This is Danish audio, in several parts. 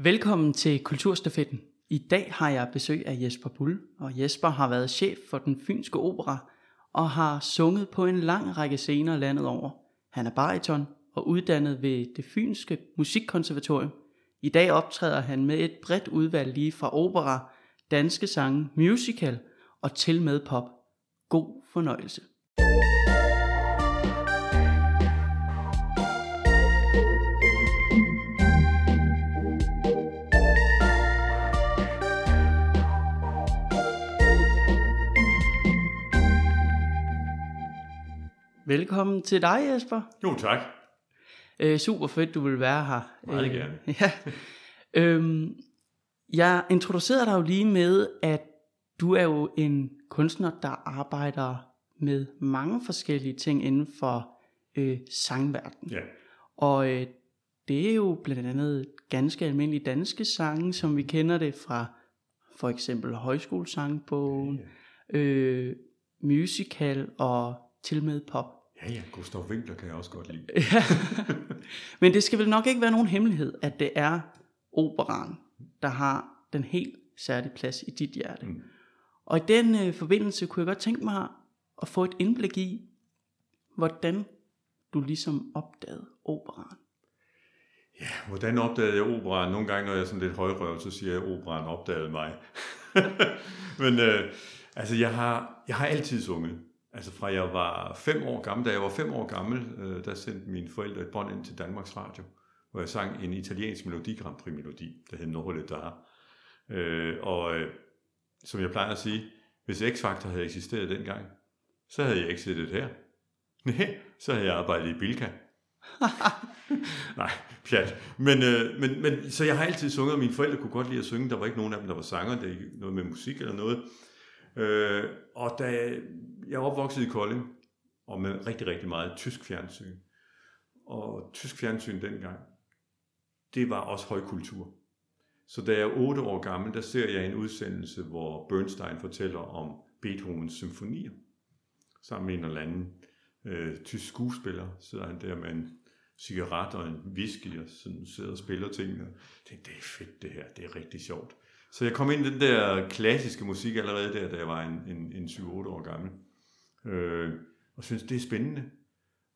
Velkommen til Kulturstafetten. I dag har jeg besøg af Jesper Bull, og Jesper har været chef for den fynske opera og har sunget på en lang række scener landet over. Han er bariton og uddannet ved det fynske musikkonservatorium. I dag optræder han med et bredt udvalg lige fra opera, danske sange, musical og til med pop. God fornøjelse. Velkommen til dig, Jesper. Jo, tak. Øh, super fedt, du vil være her. Meget Øh, gerne. Ja. øhm, jeg introducerede dig jo lige med, at du er jo en kunstner, der arbejder med mange forskellige ting inden for øh, sangverdenen. Ja. Og øh, det er jo blandt andet ganske almindelige danske sange, som vi kender det fra for eksempel højskolesangbogen, øh, musical og til med pop. Ja, ja, Gustav Winkler kan jeg også godt lide. Ja. Men det skal vel nok ikke være nogen hemmelighed, at det er operan, der har den helt særlige plads i dit hjerte. Mm. Og i den øh, forbindelse kunne jeg godt tænke mig at få et indblik i, hvordan du ligesom opdagede operan. Ja, hvordan opdagede jeg operaen? Nogle gange, når jeg er sådan lidt højrøvet, så siger jeg, at operaen opdagede mig. Men øh, altså, jeg har, jeg har altid sunget. Altså fra jeg var fem år gammel, da jeg var fem år gammel, øh, der sendte mine forældre et bånd ind til Danmarks Radio, hvor jeg sang en italiensk melodi, Grand Prix melodi, der hed Nordle Dar. Øh, og øh, som jeg plejer at sige, hvis X-Factor havde eksisteret dengang, så havde jeg ikke siddet her. Nej, så havde jeg arbejdet i Bilka. Nej, pjat. Men, øh, men, men, så jeg har altid sunget, og mine forældre kunne godt lide at synge. Der var ikke nogen af dem, der var sanger. Det er ikke noget med musik eller noget. Øh, og da jeg, jeg opvokset i Kolding, og med rigtig, rigtig meget tysk fjernsyn. Og tysk fjernsyn dengang, det var også højkultur. Så da jeg er otte år gammel, der ser jeg en udsendelse, hvor Bernstein fortæller om Beethovens symfonier. Sammen med en eller anden øh, tysk skuespiller, sidder han der med en cigaret og en whisky, og sådan sidder og spiller tingene. Jeg tænkte, det er fedt det her, det er rigtig sjovt. Så jeg kom ind i den der klassiske musik allerede der, da jeg var en, en, en 7-8 år gammel. Øh, og synes det er spændende.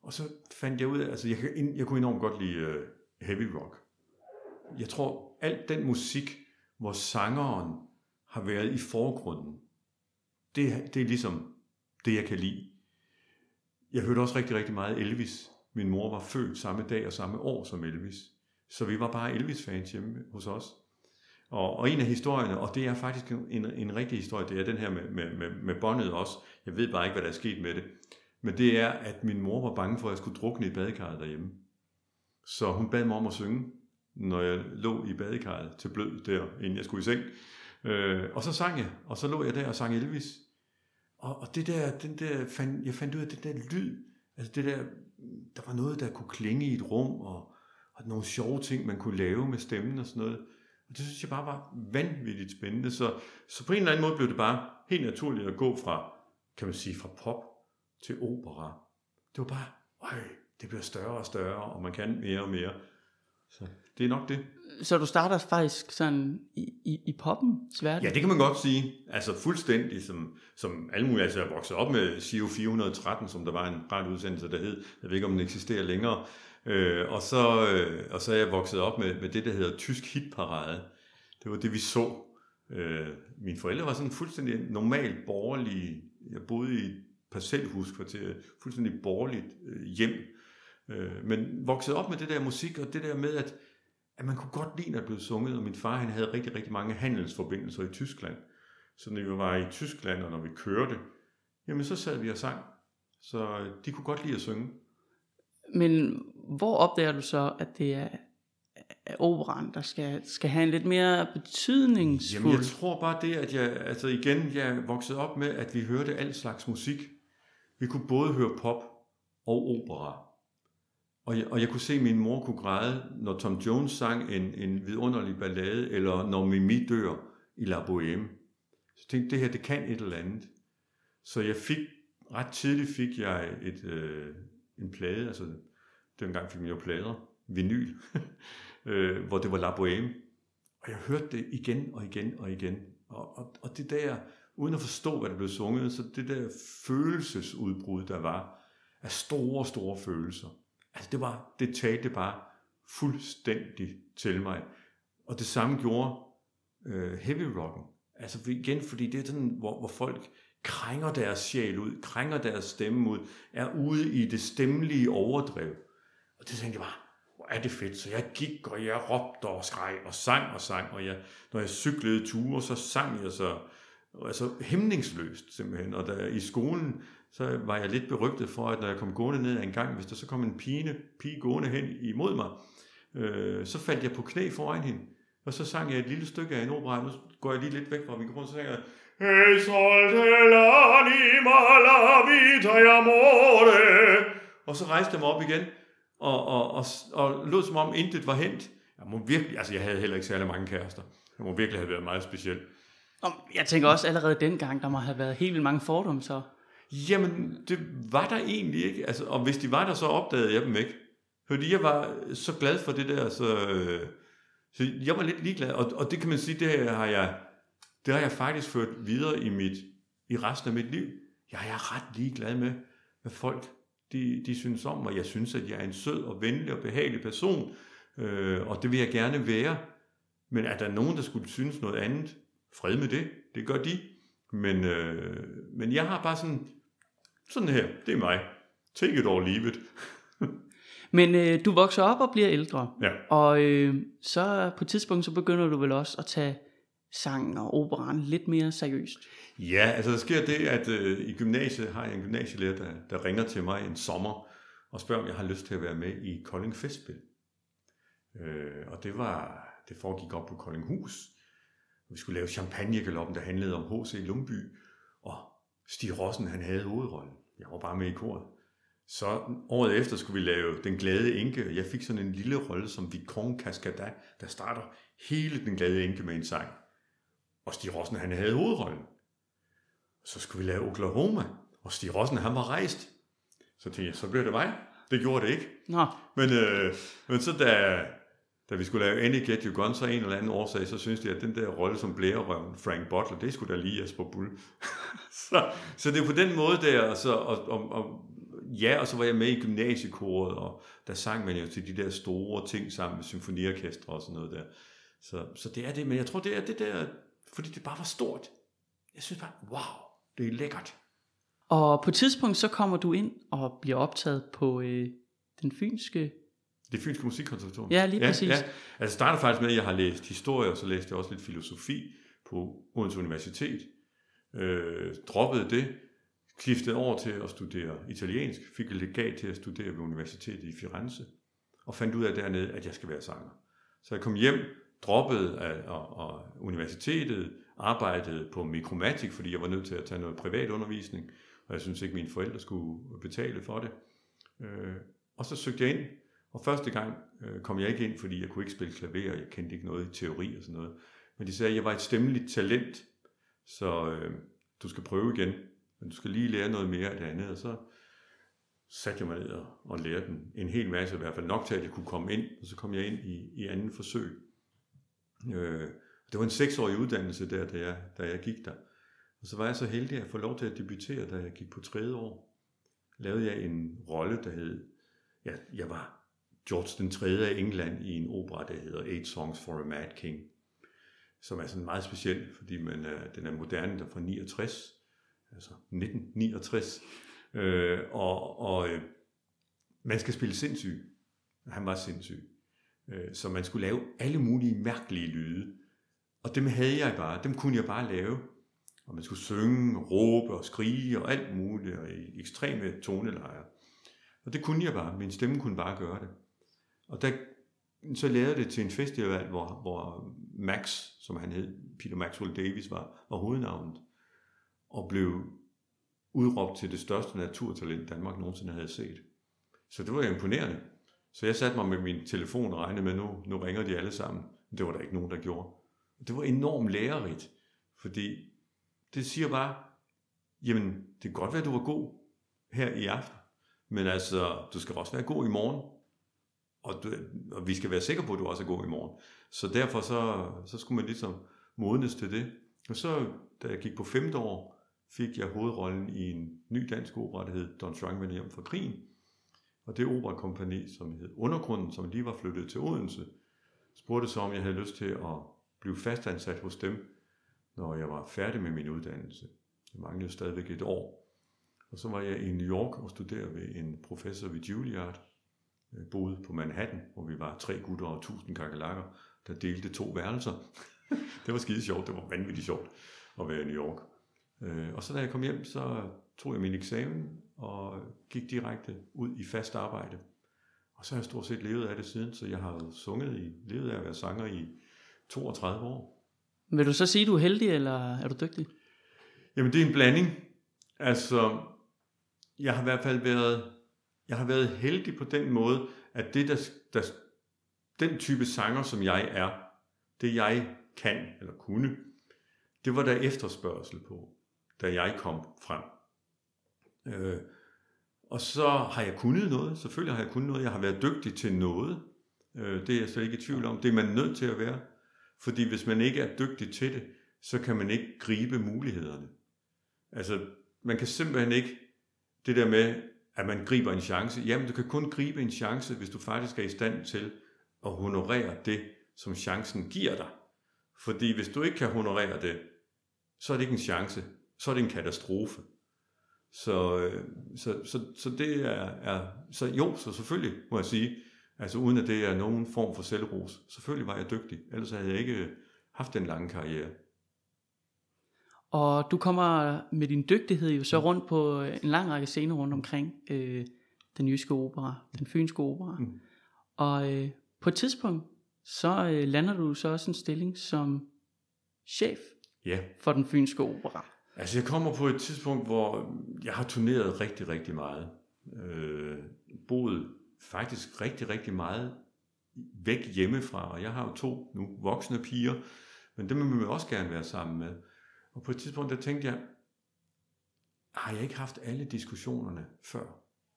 Og så fandt jeg ud af, altså jeg, jeg kunne enormt godt lide uh, heavy rock. Jeg tror, alt den musik, hvor sangeren har været i forgrunden, det, det er ligesom det, jeg kan lide. Jeg hørte også rigtig, rigtig meget Elvis. Min mor var født samme dag og samme år som Elvis. Så vi var bare Elvis-fans hjemme hos os. Og, og en af historierne, og det er faktisk en, en rigtig historie, det er den her med, med, med, med båndet også. Jeg ved bare ikke, hvad der er sket med det. Men det er, at min mor var bange for, at jeg skulle drukne i badekarret derhjemme. Så hun bad mig om at synge, når jeg lå i badekarret til blød der, inden jeg skulle i seng. Øh, og så sang jeg, og så lå jeg der og sang Elvis. Og, og det der, den der fand, jeg fandt ud af den der lyd, altså det der, der var noget, der kunne klinge i et rum, og, og nogle sjove ting, man kunne lave med stemmen og sådan noget. Og det synes jeg bare var vanvittigt spændende. Så, så på en eller anden måde blev det bare helt naturligt at gå fra, kan man sige, fra pop til opera. Det var bare, øj, det bliver større og større, og man kan mere og mere. Så det er nok det. Så du starter faktisk sådan i, i, i poppens verden? Ja, det kan man godt sige. Altså fuldstændig som, som alle mulige. Altså jeg vokset op med CIO 413, som der var en radioudsendelse, der hed. Jeg ved ikke, om den eksisterer længere. Øh, og, så, øh, og så er jeg vokset op med, med det, der hedder Tysk Hitparade. Det var det, vi så. Øh, mine forældre var sådan fuldstændig normalt borgerlige. Jeg boede i et parcelhuskvarter, fuldstændig borgerligt øh, hjem. Øh, men vokset op med det der musik, og det der med, at, at man kunne godt lide, når det blev sunget, og min far han havde rigtig, rigtig mange handelsforbindelser i Tyskland. Så når vi var i Tyskland, og når vi kørte, jamen så sad vi og sang. Så de kunne godt lide at synge. Men hvor opdager du så, at det er er operan, der skal, skal have en lidt mere betydningsfuld... Jamen jeg tror bare det, at jeg, altså igen, jeg voksede op med, at vi hørte al slags musik. Vi kunne både høre pop og opera. Og jeg, og jeg kunne se, at min mor kunne græde, når Tom Jones sang en, en vidunderlig ballade, eller når Mimi dør i La Boheme. Så jeg tænkte, det her, det kan et eller andet. Så jeg fik, ret tidligt fik jeg et, øh, en plade, altså dengang fik man jo plader, vinyl, øh, hvor det var La Boheme. Og jeg hørte det igen og igen og igen. Og, og, og det der, uden at forstå, hvad der blev sunget, så det der følelsesudbrud, der var, af store, store følelser. Altså det var, det talte bare fuldstændig til mig. Og det samme gjorde øh, heavy rocken. Altså igen, fordi det er sådan, hvor, hvor folk krænger deres sjæl ud, krænger deres stemme ud, er ude i det stemmelige overdrev. Og det tænkte jeg bare, hvor er det fedt. Så jeg gik, og jeg råbte og skreg, og sang og sang, og jeg, når jeg cyklede ture, så sang jeg så altså hæmningsløst simpelthen. Og der, i skolen, så var jeg lidt berygtet for, at når jeg kom gående ned ad en gang, hvis der så kom en pige, pige gående hen imod mig, øh, så faldt jeg på knæ foran hende. Og så sang jeg et lille stykke af en opera. Nu går jeg lige lidt væk fra mikrofonen, så sang jeg, E solte l'anima la vita amore. Og så rejste jeg mig op igen, og, og, og, og lød som om intet var hent. Jeg må virkelig, altså jeg havde heller ikke særlig mange kærester. Jeg må virkelig have været meget speciel. Jeg tænker også allerede dengang, der må have været helt vildt mange fordomme så. Jamen, det var der egentlig ikke. Altså, og hvis de var der, så opdagede jeg dem ikke. Fordi jeg var så glad for det der, så, øh, så jeg var lidt ligeglad. Og, og det kan man sige, det har jeg, det har jeg faktisk ført videre i, mit, i resten af mit liv. Jeg er ret ligeglad med, hvad folk de, de synes om mig. Jeg synes, at jeg er en sød og venlig og behagelig person, øh, og det vil jeg gerne være. Men er der nogen, der skulle synes noget andet? Fred med det. Det gør de. Men, øh, men jeg har bare sådan, sådan her, det er mig. Take it or leave it. Men øh, du vokser op og bliver ældre. Ja. Og øh, så på et tidspunkt, så begynder du vel også at tage sangen og operan lidt mere seriøst. Ja, altså der sker det, at øh, i gymnasiet har jeg en gymnasielærer, der, der ringer til mig en sommer og spørger, om jeg har lyst til at være med i Kolding Festspil. Øh, og det var, det foregik op på Koldinghus. Vi skulle lave champagnegaloppen, der handlede om H.C. Lundby, og Stig Rossen, han havde hovedrollen. Jeg var bare med i koret. Så året efter skulle vi lave Den Glade Enke. Jeg fik sådan en lille rolle som Vicomte Cascada, der starter hele Den Glade Enke med en sang. Og Stig Rossen, han havde hovedrollen. Så skulle vi lave Oklahoma, og Stig Rossen, han var rejst. Så tænkte jeg, så bliver det mig. Det gjorde det ikke. Nå, Men, øh, men så da, da vi skulle lave Any Get You Gone, så en eller anden årsag, så synes jeg, at den der rolle som blærerøven, Frank Butler, det skulle da lige Jesper Bull. så, så det er på den måde der, og, så, og, og, og ja, og så var jeg med i gymnasiekoret, og der sang man jo til de der store ting sammen med symfoniorkestre og sådan noget der. Så, så det er det, men jeg tror, det er det der, fordi det bare var stort. Jeg synes bare, wow, det er lækkert. og på et tidspunkt, så kommer du ind og bliver optaget på øh, den fynske... Det fynske musikkonservatorium. Ja, lige præcis. Ja, altså det starter faktisk med, at jeg har læst historie, og så læste jeg også lidt filosofi på Odense Universitet. Øh, droppede det, skiftede over til at studere italiensk, fik et legat til at studere ved universitetet i Firenze, og fandt ud af dernede, at jeg skal være sanger. Så jeg kom hjem, droppede af, og, og universitetet, arbejdede på mikromatik, fordi jeg var nødt til at tage noget privat undervisning, og jeg synes ikke, mine forældre skulle betale for det. Øh, og så søgte jeg ind, og første gang øh, kom jeg ikke ind, fordi jeg kunne ikke spille klaver, og jeg kendte ikke noget i teori og sådan noget. Men de sagde, at jeg var et stemmeligt talent, så øh, du skal prøve igen, men du skal lige lære noget mere af det andet. Og så satte jeg mig ned og, og lærte den en hel masse, i hvert fald nok til, at jeg kunne komme ind, og så kom jeg ind i, i anden forsøg. Øh, det var en seksårig uddannelse der, da jeg, da jeg gik der. Og så var jeg så heldig at få lov til at debutere, da jeg gik på tredje år. Lavede jeg en rolle, der hed, ja, jeg var George den 3. af England i en opera, der hedder Eight Songs for a Mad King, som er sådan meget speciel, fordi man er, den er moderne, der er fra 69, altså 1969, øh, og, og øh, man skal spille sindssyg. Han var sindssyg. Øh, så man skulle lave alle mulige mærkelige lyde. Og dem havde jeg bare, dem kunne jeg bare lave. Og man skulle synge, råbe og skrige og alt muligt, og i ekstreme tonelejer. Og det kunne jeg bare, min stemme kunne bare gøre det. Og der, så lavede det til en festival, hvor, hvor Max, som han hed, Peter Maxwell Davis, var, var hovednavnet. Og blev udråbt til det største naturtalent, Danmark nogensinde havde set. Så det var imponerende. Så jeg satte mig med min telefon og regnede med, nu, nu ringer de alle sammen. Men det var der ikke nogen, der gjorde. Det var enormt lærerigt, fordi det siger bare, jamen, det kan godt være, at du var god her i aften, men altså, du skal også være god i morgen, og, du, og vi skal være sikre på, at du også er god i morgen. Så derfor så, så skulle man ligesom modnes til det. Og så, da jeg gik på femte år, fik jeg hovedrollen i en ny dansk opera, der hed Don Juan vender hjem fra krigen. Og det operakompani, som hed Undergrunden, som lige var flyttet til Odense, spurgte så, om jeg havde lyst til at blive fastansat hos dem, når jeg var færdig med min uddannelse. Jeg manglede stadigvæk et år. Og så var jeg i New York og studerede ved en professor ved Juilliard, jeg boede på Manhattan, hvor vi var tre gutter og tusind kakelakker, der delte to værelser. det var skide sjovt, det var vanvittigt sjovt at være i New York. Øh, og så da jeg kom hjem, så tog jeg min eksamen og gik direkte ud i fast arbejde. Og så har jeg stort set levet af det siden, så jeg har sunget i, levet af at være sanger i 32 år. Vil du så sige, at du er heldig, eller er du dygtig? Jamen, det er en blanding. Altså, jeg har i hvert fald været, jeg har været heldig på den måde, at det, der, der, den type sanger, som jeg er, det jeg kan eller kunne, det var der efterspørgsel på da jeg kom frem. Øh, og så har jeg kunnet noget, selvfølgelig har jeg kunnet noget, jeg har været dygtig til noget, øh, det er jeg slet ikke i tvivl om, det er man nødt til at være, fordi hvis man ikke er dygtig til det, så kan man ikke gribe mulighederne. Altså, man kan simpelthen ikke, det der med, at man griber en chance, jamen du kan kun gribe en chance, hvis du faktisk er i stand til at honorere det, som chancen giver dig. Fordi hvis du ikke kan honorere det, så er det ikke en chance, så er det en katastrofe. Så, øh, så, så, så det er, er, så jo, så selvfølgelig må jeg sige, altså uden at det er nogen form for selvros, selvfølgelig var jeg dygtig, ellers havde jeg ikke haft den lange karriere. Og du kommer med din dygtighed jo så rundt på en lang række scener rundt omkring øh, den jyske opera, den fynske opera. Mm. Og øh, på et tidspunkt, så øh, lander du så også en stilling som chef ja. for den fynske opera. Altså jeg kommer på et tidspunkt, hvor jeg har turneret rigtig, rigtig meget. Øh, boet faktisk rigtig, rigtig meget væk hjemmefra, og jeg har jo to nu voksne piger, men dem vil man også gerne være sammen med. Og på et tidspunkt, der tænkte jeg, har jeg ikke haft alle diskussionerne før?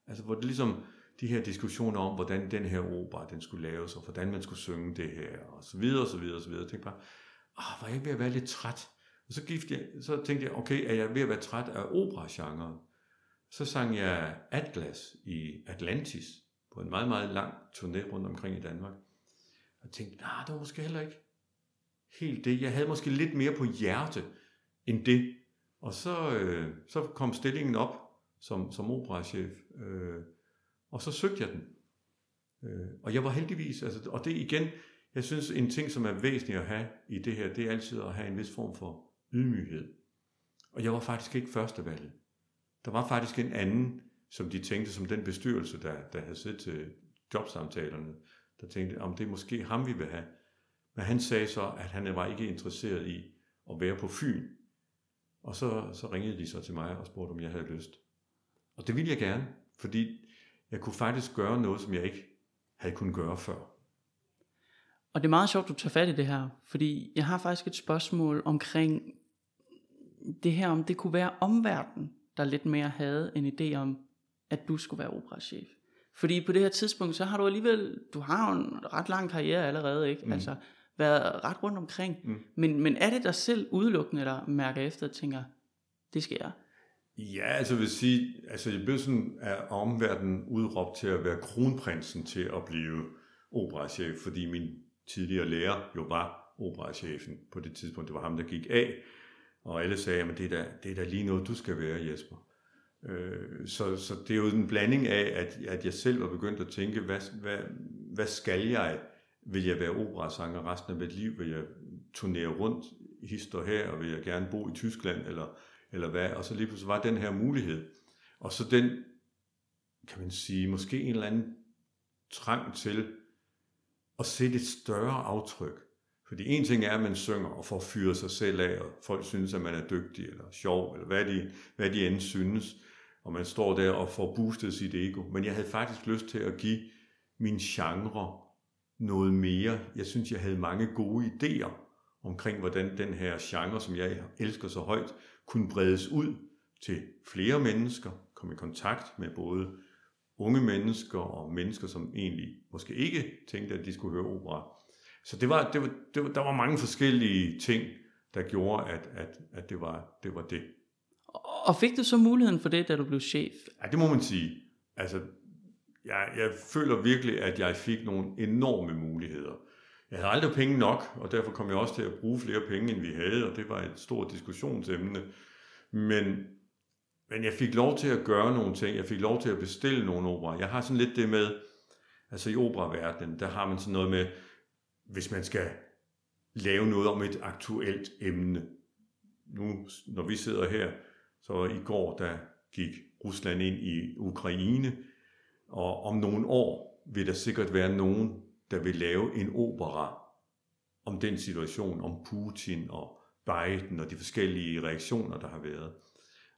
Altså hvor det ligesom de her diskussioner om, hvordan den her opera, den skulle laves, og hvordan man skulle synge det her, og så videre, og så videre, og så videre. Jeg tænkte bare, ah, var jeg ikke ved at være lidt træt? Og så, gift jeg, så tænkte jeg, okay, er jeg ved at være træt af operagenren? Så sang jeg Atlas i Atlantis på en meget, meget lang turné rundt omkring i Danmark. Og tænkte, nej, nah, det var måske heller ikke helt det. Jeg havde måske lidt mere på hjerte end det. Og så, øh, så kom stillingen op som, som operachef, øh, og så søgte jeg den. Øh, og jeg var heldigvis, altså, og det igen, jeg synes en ting, som er væsentlig at have i det her, det er altid at have en vis form for ydmyghed. Og jeg var faktisk ikke førstevalget. Der var faktisk en anden, som de tænkte, som den bestyrelse, der, der havde siddet til jobsamtalerne, der tænkte, om det er måske ham, vi vil have. Men han sagde så, at han var ikke interesseret i at være på Fyn. Og så, så ringede de så til mig og spurgte, om jeg havde lyst. Og det ville jeg gerne, fordi jeg kunne faktisk gøre noget, som jeg ikke havde kunnet gøre før. Og det er meget sjovt, du tager fat i det her, fordi jeg har faktisk et spørgsmål omkring det her, om det kunne være omverdenen, der lidt mere havde en idé om, at du skulle være operachef. Fordi på det her tidspunkt, så har du alligevel, du har jo en ret lang karriere allerede, ikke? Mm. Altså, været ret rundt omkring. Mm. Men, men er det dig selv udelukkende, der mærker efter og tænker, det skal jeg? Ja, altså vil sige, altså jeg blev sådan af omverdenen udråbt til at være kronprinsen til at blive operachef, fordi min tidligere lærer jo var operachefen på det tidspunkt. Det var ham, der gik af, og alle sagde, at det er, da, det er da lige noget, du skal være, Jesper. Øh, så, så det er jo en blanding af, at, at jeg selv var begyndt at tænke, hvad, hvad, hvad skal jeg? Vil jeg være operasanger resten af mit liv? Vil jeg turnere rundt hister her, og vil jeg gerne bo i Tyskland, eller, eller hvad? Og så lige pludselig var den her mulighed. Og så den, kan man sige, måske en eller anden trang til at sætte et større aftryk. Fordi en ting er, at man synger og får fyret sig selv af, og folk synes, at man er dygtig eller sjov, eller hvad de, hvad de end synes, og man står der og får boostet sit ego. Men jeg havde faktisk lyst til at give min genre noget mere. Jeg synes, jeg havde mange gode idéer omkring, hvordan den her genre, som jeg elsker så højt, kunne bredes ud til flere mennesker, komme i kontakt med både unge mennesker og mennesker, som egentlig måske ikke tænkte, at de skulle høre opera. så det var, det var, det var, der var mange forskellige ting, der gjorde, at, at, at det, var, det var det. Og fik du så muligheden for det, da du blev chef? Ja, det må man sige. Altså, jeg, jeg føler virkelig, at jeg fik nogle enorme muligheder. Jeg havde aldrig penge nok, og derfor kom jeg også til at bruge flere penge, end vi havde, og det var et stort diskussionsemne. Men, men jeg fik lov til at gøre nogle ting. Jeg fik lov til at bestille nogle opera. Jeg har sådan lidt det med, altså i operaverdenen, der har man sådan noget med, hvis man skal lave noget om et aktuelt emne. Nu, når vi sidder her, så i går, der gik Rusland ind i Ukraine, og om nogle år vil der sikkert være nogen, der vil lave en opera om den situation, om Putin og Biden og de forskellige reaktioner, der har været.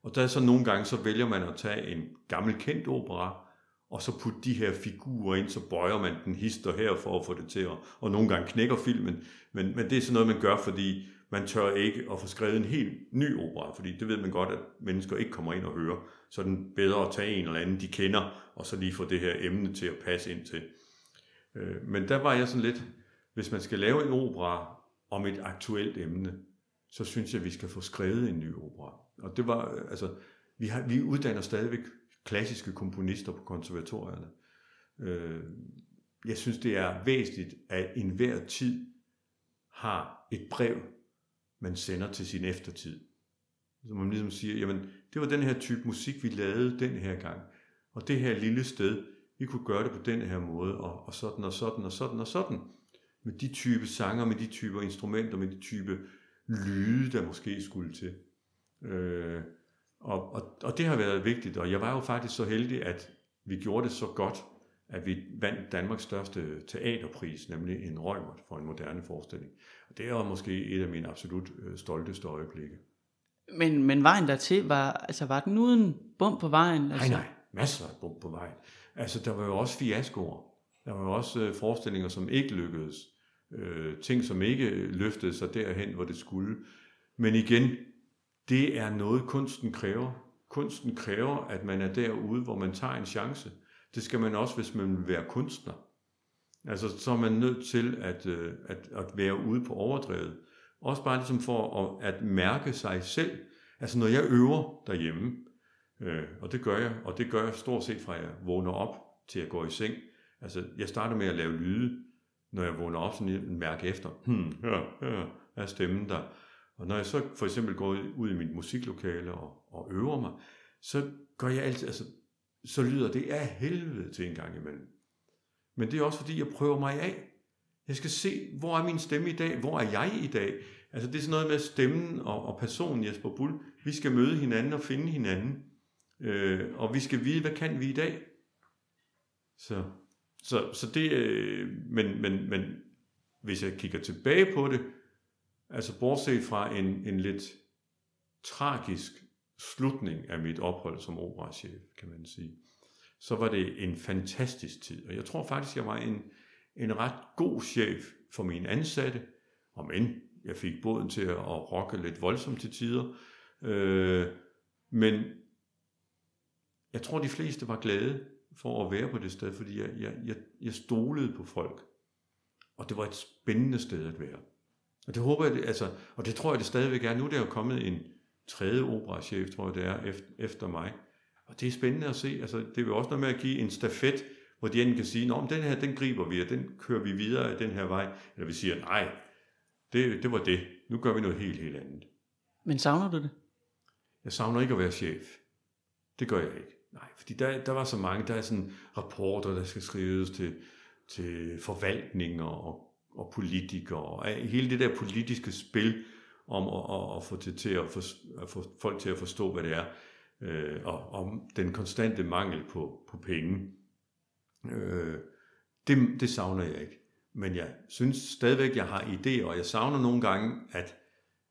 Og der er så nogle gange, så vælger man at tage en gammel kendt opera, og så putte de her figurer ind, så bøjer man den hister her for at få det til at, og nogle gange knækker filmen, men, men det er sådan noget, man gør, fordi man tør ikke at få skrevet en helt ny opera, fordi det ved man godt, at mennesker ikke kommer ind og hører, så er den bedre at tage en eller anden, de kender, og så lige få det her emne til at passe ind til. Øh, men der var jeg sådan lidt, hvis man skal lave en opera om et aktuelt emne, så synes jeg, at vi skal få skrevet en ny opera. Og det var, øh, altså, vi, har, vi uddanner stadigvæk klassiske komponister på konservatorierne. Øh, jeg synes, det er væsentligt, at enhver tid har et brev, man sender til sin eftertid. Så man ligesom siger, jamen, det var den her type musik, vi lavede den her gang. Og det her lille sted, vi kunne gøre det på den her måde, og, og sådan og sådan og sådan og sådan. Med de type sanger, med de typer instrumenter, med de type lyde, der måske skulle til. Øh, og, og, og det har været vigtigt, og jeg var jo faktisk så heldig, at vi gjorde det så godt, at vi vandt Danmarks største teaterpris, nemlig en Rømert for en moderne forestilling. Og det er måske et af mine absolut øh, stolteste øjeblikke. Men, men vejen dertil, var, altså, var den uden bum på vejen? Altså? Nej, nej, masser af bum på vejen. Altså, der var jo også fiaskoer. Der var jo også øh, forestillinger, som ikke lykkedes. Øh, ting, som ikke løftede sig derhen, hvor det skulle. Men igen, det er noget, kunsten kræver. Kunsten kræver, at man er derude, hvor man tager en chance. Det skal man også, hvis man vil være kunstner. Altså, så er man nødt til at, øh, at, at være ude på overdrevet. Også bare ligesom for at, at mærke sig selv. Altså, når jeg øver derhjemme, øh, og det gør jeg, og det gør jeg stort set fra jeg vågner op til jeg går i seng. Altså, jeg starter med at lave lyde, når jeg vågner op, så jeg mærker efter. Hmm, hør, hør, er stemmen der. Og når jeg så for eksempel går ud i mit musiklokale og, og øver mig, så gør jeg altid, altså, så lyder det af helvede til en gang imellem. Men det er også fordi, jeg prøver mig af. Jeg skal se, hvor er min stemme i dag? Hvor er jeg i dag? Altså det er sådan noget med stemmen og, og personen Jesper Bull. Vi skal møde hinanden og finde hinanden. Øh, og vi skal vide, hvad kan vi i dag? Så, så, så det, øh, men, men, men hvis jeg kigger tilbage på det, Altså bortset fra en, en lidt tragisk slutning af mit ophold som operachef, kan man sige, så var det en fantastisk tid. Og jeg tror faktisk, jeg var en, en ret god chef for mine ansatte, om end jeg fik båden til at rokke lidt voldsomt til tider. Øh, men jeg tror, de fleste var glade for at være på det sted, fordi jeg, jeg, jeg, jeg stolede på folk. Og det var et spændende sted at være. Og det håber jeg, altså, og det tror jeg det stadigvæk er. Nu er der jo kommet en tredje operachef, tror jeg det er, efter mig. Og det er spændende at se. Altså, det vil også noget med at give en stafet, hvor de enten kan sige, at den her, den griber vi, og den kører vi videre af den her vej. Eller vi siger, nej, det, det var det. Nu gør vi noget helt, helt andet. Men savner du det? Jeg savner ikke at være chef. Det gør jeg ikke. Nej, fordi der, der var så mange, der er sådan rapporter, der skal skrives til, til forvaltninger og og politikere, og hele det der politiske spil om at, at, at få, til, til at, for, at få folk til at forstå, hvad det er, øh, og om den konstante mangel på, på penge. Øh, det, det savner jeg ikke. Men jeg synes stadigvæk, jeg har idéer, og jeg savner nogle gange, at,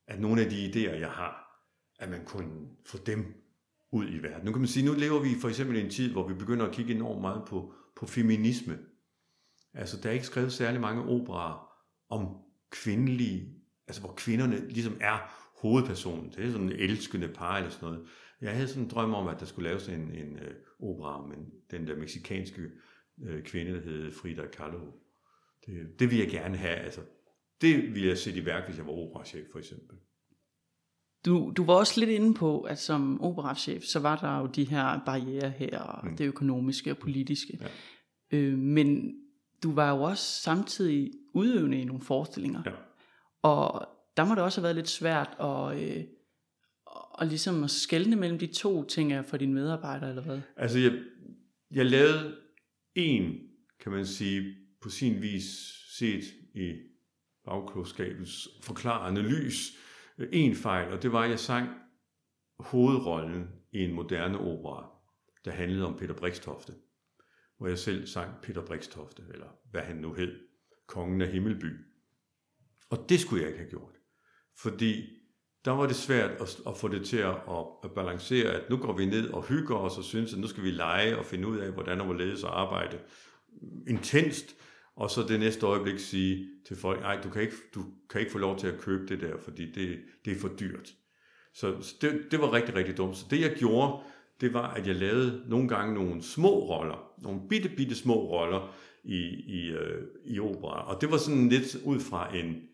at nogle af de idéer, jeg har, at man kunne få dem ud i verden. Nu kan man sige, nu lever vi for eksempel i en tid, hvor vi begynder at kigge enormt meget på, på feminisme. Altså, der er ikke skrevet særlig mange operer om kvindelige, altså hvor kvinderne ligesom er hovedpersonen. Det er sådan en elskende par eller sådan noget. Jeg havde sådan en drøm om, at der skulle laves en, en uh, opera om den der meksikanske uh, kvinde, der hed Frida Kahlo. Det, det vil jeg gerne have. Altså, Det ville jeg sætte i værk, hvis jeg var operachef for eksempel. Du, du var også lidt inde på, at som operachef, så var der jo de her barriere her, mm. det økonomiske og politiske. Ja. Øh, men du var jo også samtidig udøvende i nogle forestillinger. Ja. Og der må det også have været lidt svært at, øh, at ligesom at skelne mellem de to ting for dine medarbejdere, eller hvad? Altså, jeg, jeg lavede en, kan man sige, på sin vis set i bagklogskabets forklarende lys, en fejl, og det var, at jeg sang hovedrollen i en moderne opera, der handlede om Peter Brikstofte, hvor jeg selv sang Peter Brikstofte, eller hvad han nu hed, kongen af Himmelby. Og det skulle jeg ikke have gjort, fordi der var det svært at, at få det til at, at balancere, at nu går vi ned og hygger os og synes, at nu skal vi lege og finde ud af, hvordan og hvorledes at arbejde intenst, og så det næste øjeblik sige til folk, nej, du kan ikke, du kan ikke få lov til at købe det der, fordi det, det er for dyrt. Så det, det var rigtig, rigtig dumt. Så det jeg gjorde, det var, at jeg lavede nogle gange nogle små roller, nogle bitte, bitte små roller i, i, øh, i opera. Og det var sådan lidt ud fra en,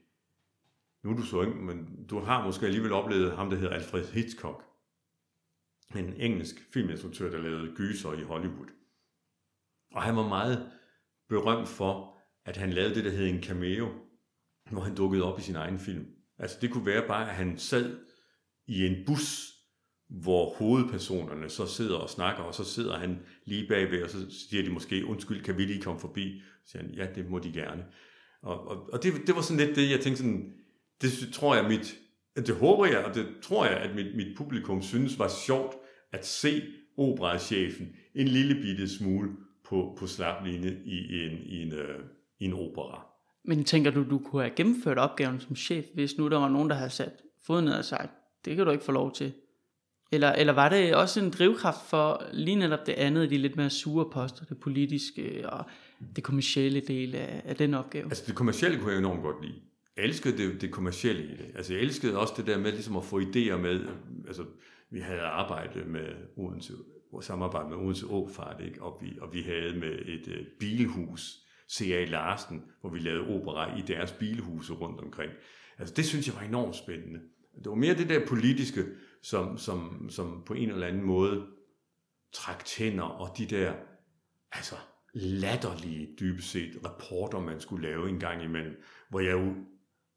nu er du så ikke, men du har måske alligevel oplevet ham, der hedder Alfred Hitchcock. En engelsk filminstruktør, der lavede gyser i Hollywood. Og han var meget berømt for, at han lavede det, der hed en cameo, hvor han dukkede op i sin egen film. Altså det kunne være bare, at han sad i en bus, hvor hovedpersonerne så sidder og snakker, og så sidder han lige bagved, og så siger de måske, undskyld, kan vi lige komme forbi? Så siger han, ja, det må de gerne. Og, og, og det, det var sådan lidt det, jeg tænkte sådan, det tror jeg mit, det håber jeg, og det tror jeg, at mit, mit publikum synes var sjovt at se operachefen en lille bitte smule på, på slaplinje i en, i, en, øh, i en opera. Men tænker du, du kunne have gennemført opgaven som chef, hvis nu der var nogen, der havde sat foden ned og sagt, det kan du ikke få lov til? Eller, eller var det også en drivkraft for lige netop det andet, de lidt mere sure poster, det politiske og det kommercielle del af, af den opgave? Altså det kommercielle kunne jeg enormt godt lide. Jeg elskede det, det kommercielle i det. Altså jeg elskede også det der med ligesom at få idéer med, altså vi havde arbejdet med Odense samarbejde med Odense Åfart, ikke? Og, vi, og vi havde med et øh, bilhus, C.A. Larsen, hvor vi lavede opera i deres bilhuse rundt omkring. Altså det synes jeg var enormt spændende. Det var mere det der politiske, som, som, som på en eller anden måde trak tænder, og de der altså, latterlige, dybest set, rapporter, man skulle lave en gang imellem, hvor jeg jo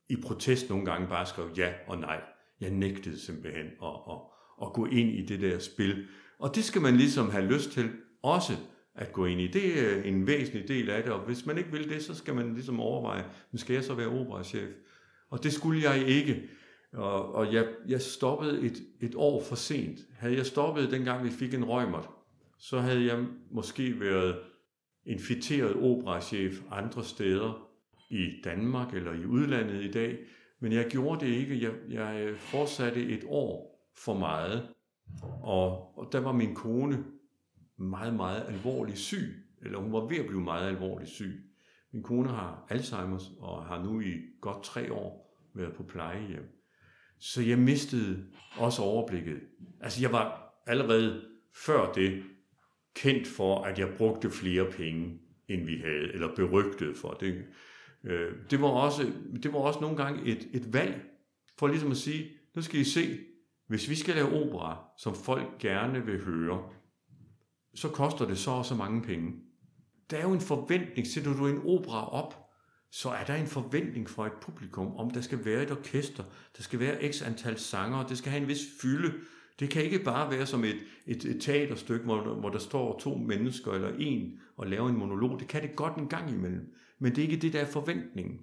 i protest nogle gange bare skrev ja og nej. Jeg nægtede simpelthen at, at, at gå ind i det der spil, og det skal man ligesom have lyst til også at gå ind i. Det er en væsentlig del af det, og hvis man ikke vil det, så skal man ligesom overveje, men skal jeg så være operachef? Og det skulle jeg ikke. Og, og jeg, jeg stoppede et, et år for sent. Havde jeg stoppet, dengang vi fik en røgmert, så havde jeg måske været infiteret operachef andre steder i Danmark eller i udlandet i dag. Men jeg gjorde det ikke. Jeg, jeg fortsatte et år for meget. Og, og der var min kone meget, meget alvorlig syg, eller hun var ved at blive meget alvorlig syg. Min kone har Alzheimer's og har nu i godt tre år været på plejehjem. Så jeg mistede også overblikket. Altså jeg var allerede før det kendt for, at jeg brugte flere penge, end vi havde, eller berygtet for det. Øh, det var også, det var også nogle gange et, et valg, for ligesom at sige, nu skal I se, hvis vi skal lave opera, som folk gerne vil høre, så koster det så og så mange penge. Der er jo en forventning, sætter du en opera op, så er der en forventning fra et publikum, om der skal være et orkester, der skal være x antal sanger, det skal have en vis fylde. Det kan ikke bare være som et, et, et teaterstykke, hvor, hvor der står to mennesker eller en og laver en monolog. Det kan det godt en gang imellem, men det er ikke det, der er forventningen.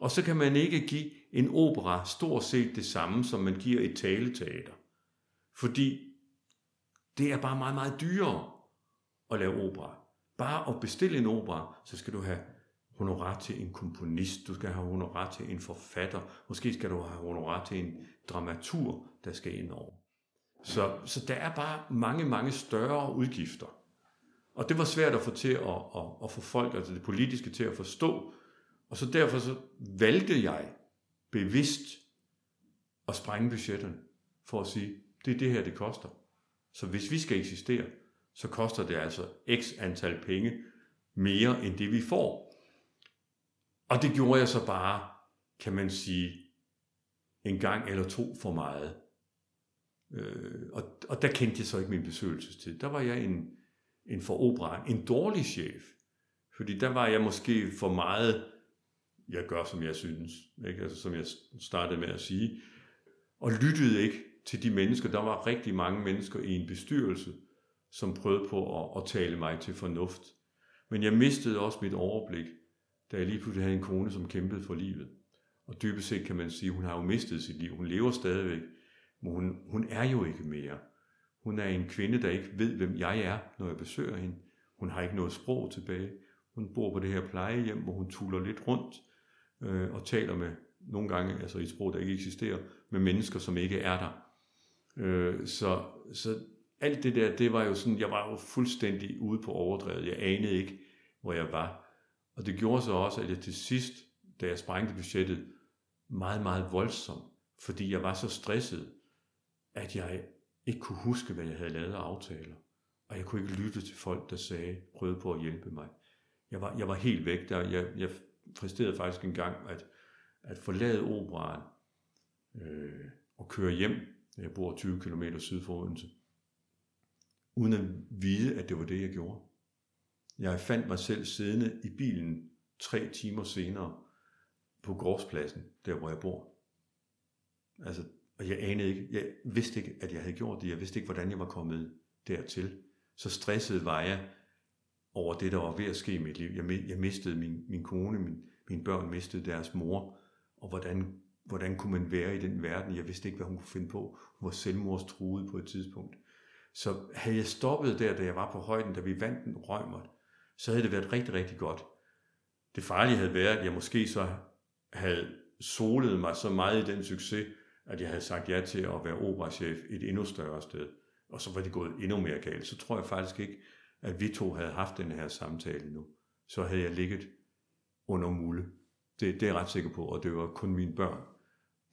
Og så kan man ikke give en opera stort set det samme, som man giver et taleteater. Fordi det er bare meget, meget dyrere at lave opera. Bare at bestille en opera, så skal du have honorar til en komponist, du skal have honorar til en forfatter, måske skal du have honorar til en dramatur, der skal ind over. Så, så der er bare mange, mange større udgifter. Og det var svært at få til at, at, at få folk, altså det politiske, til at forstå, og så derfor så valgte jeg bevidst at sprænge budgetterne, for at sige, det er det her, det koster. Så hvis vi skal eksistere, så koster det altså x antal penge mere end det, vi får. Og det gjorde jeg så bare kan man sige, en gang eller to for meget. Øh, og, og der kendte jeg så ikke min besøgelsestid. Der var jeg en, en for operaen, en dårlig chef. Fordi der var jeg måske for meget, jeg gør som jeg synes, ikke? Altså, som jeg startede med at sige, og lyttede ikke til de mennesker. Der var rigtig mange mennesker i en bestyrelse, som prøvede på at, at tale mig til fornuft. Men jeg mistede også mit overblik, da jeg lige pludselig havde en kone, som kæmpede for livet. Og dybest set kan man sige, at hun har jo mistet sit liv. Hun lever stadigvæk, men hun, hun er jo ikke mere. Hun er en kvinde, der ikke ved, hvem jeg er, når jeg besøger hende. Hun har ikke noget sprog tilbage. Hun bor på det her plejehjem, hvor hun tuller lidt rundt øh, og taler med nogle gange, altså i et sprog, der ikke eksisterer, med mennesker, som ikke er der. Øh, så, så alt det der, det var jo sådan, jeg var jo fuldstændig ude på overdrevet. Jeg anede ikke, hvor jeg var. Og det gjorde så også, at jeg til sidst, da jeg sprængte budgettet, meget, meget voldsomt, fordi jeg var så stresset, at jeg ikke kunne huske, hvad jeg havde lavet af aftaler. Og jeg kunne ikke lytte til folk, der sagde, prøvede på at hjælpe mig. Jeg var, jeg var helt væk der. Jeg, jeg præsterede faktisk en gang at, at forlade operan øh, og køre hjem. Jeg bor 20 km syd for Odense. Uden at vide, at det var det, jeg gjorde. Jeg fandt mig selv siddende i bilen tre timer senere på gårdspladsen, der hvor jeg bor. Altså, og jeg anede ikke, jeg vidste ikke, at jeg havde gjort det. Jeg vidste ikke, hvordan jeg var kommet dertil. Så stresset var jeg over det, der var ved at ske i mit liv. Jeg, jeg mistede min, min kone, min, mine børn mistede deres mor, og hvordan, hvordan kunne man være i den verden? Jeg vidste ikke, hvad hun kunne finde på. Hun var selvmordstruet på et tidspunkt. Så havde jeg stoppet der, da jeg var på højden, da vi vandt den rømmer, så havde det været rigtig, rigtig godt. Det farlige havde været, at jeg måske så havde solet mig så meget i den succes, at jeg havde sagt ja til at være operachef et endnu større sted. Og så var det gået endnu mere galt. Så tror jeg faktisk ikke, at vi to havde haft den her samtale nu. Så havde jeg ligget under mulle. Det, det er jeg ret sikker på, og det var kun mine børn,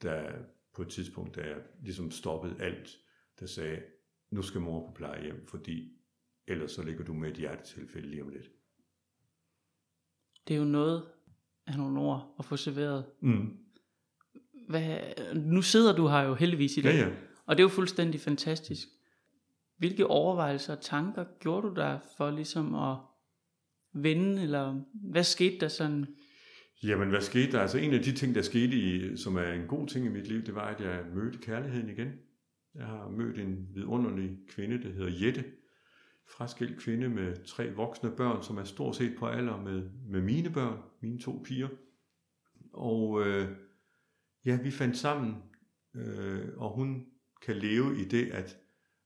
der på et tidspunkt, da jeg ligesom stoppede alt, der sagde, nu skal mor på plejehjem, fordi ellers så ligger du med et hjertetilfælde lige om lidt. Det er jo noget af nogle ord at få serveret. Mm. Hvad, nu sidder du her jo heldigvis i dag, Ja, ja. og det er jo fuldstændig fantastisk. Hvilke overvejelser og tanker gjorde du der for ligesom at vende, eller hvad skete der sådan? Jamen, hvad skete der? Altså, en af de ting, der skete, i, som er en god ting i mit liv, det var, at jeg mødte kærligheden igen. Jeg har mødt en vidunderlig kvinde, der hedder Jette. Fraskilt kvinde med tre voksne børn, som er stort set på alder med, med mine børn, mine to piger. Og øh, ja, vi fandt sammen, øh, og hun kan leve i det, at,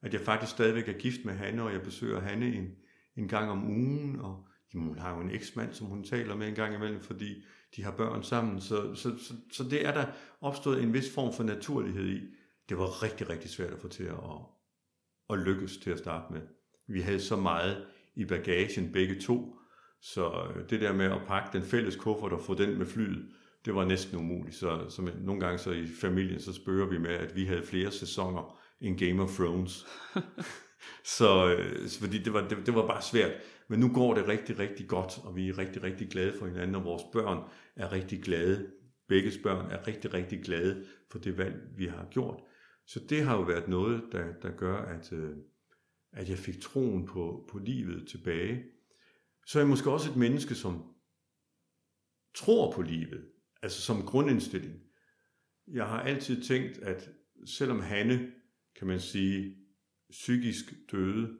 at jeg faktisk stadigvæk er gift med Hanne, og jeg besøger Hanne en, en gang om ugen, og jamen, hun har jo en eksmand, som hun taler med en gang imellem, fordi de har børn sammen. Så, så, så, så det er der opstået en vis form for naturlighed i. Det var rigtig, rigtig svært at få til at, at lykkes til at starte med. Vi havde så meget i bagagen begge to, så det der med at pakke den fælles kuffert og få den med flyet, det var næsten umuligt. Så, så nogle gange så i familien, så spørger vi med, at vi havde flere sæsoner end Game of Thrones. så øh, fordi det var, det, det var bare svært. Men nu går det rigtig, rigtig godt, og vi er rigtig, rigtig glade for hinanden, og vores børn er rigtig glade. Begge børn er rigtig, rigtig glade for det valg, vi har gjort. Så det har jo været noget, der, der gør, at, øh, at jeg fik troen på, på livet tilbage. Så er jeg måske også et menneske, som tror på livet, altså som grundindstilling. Jeg har altid tænkt, at selvom Hanne, kan man sige, psykisk døde,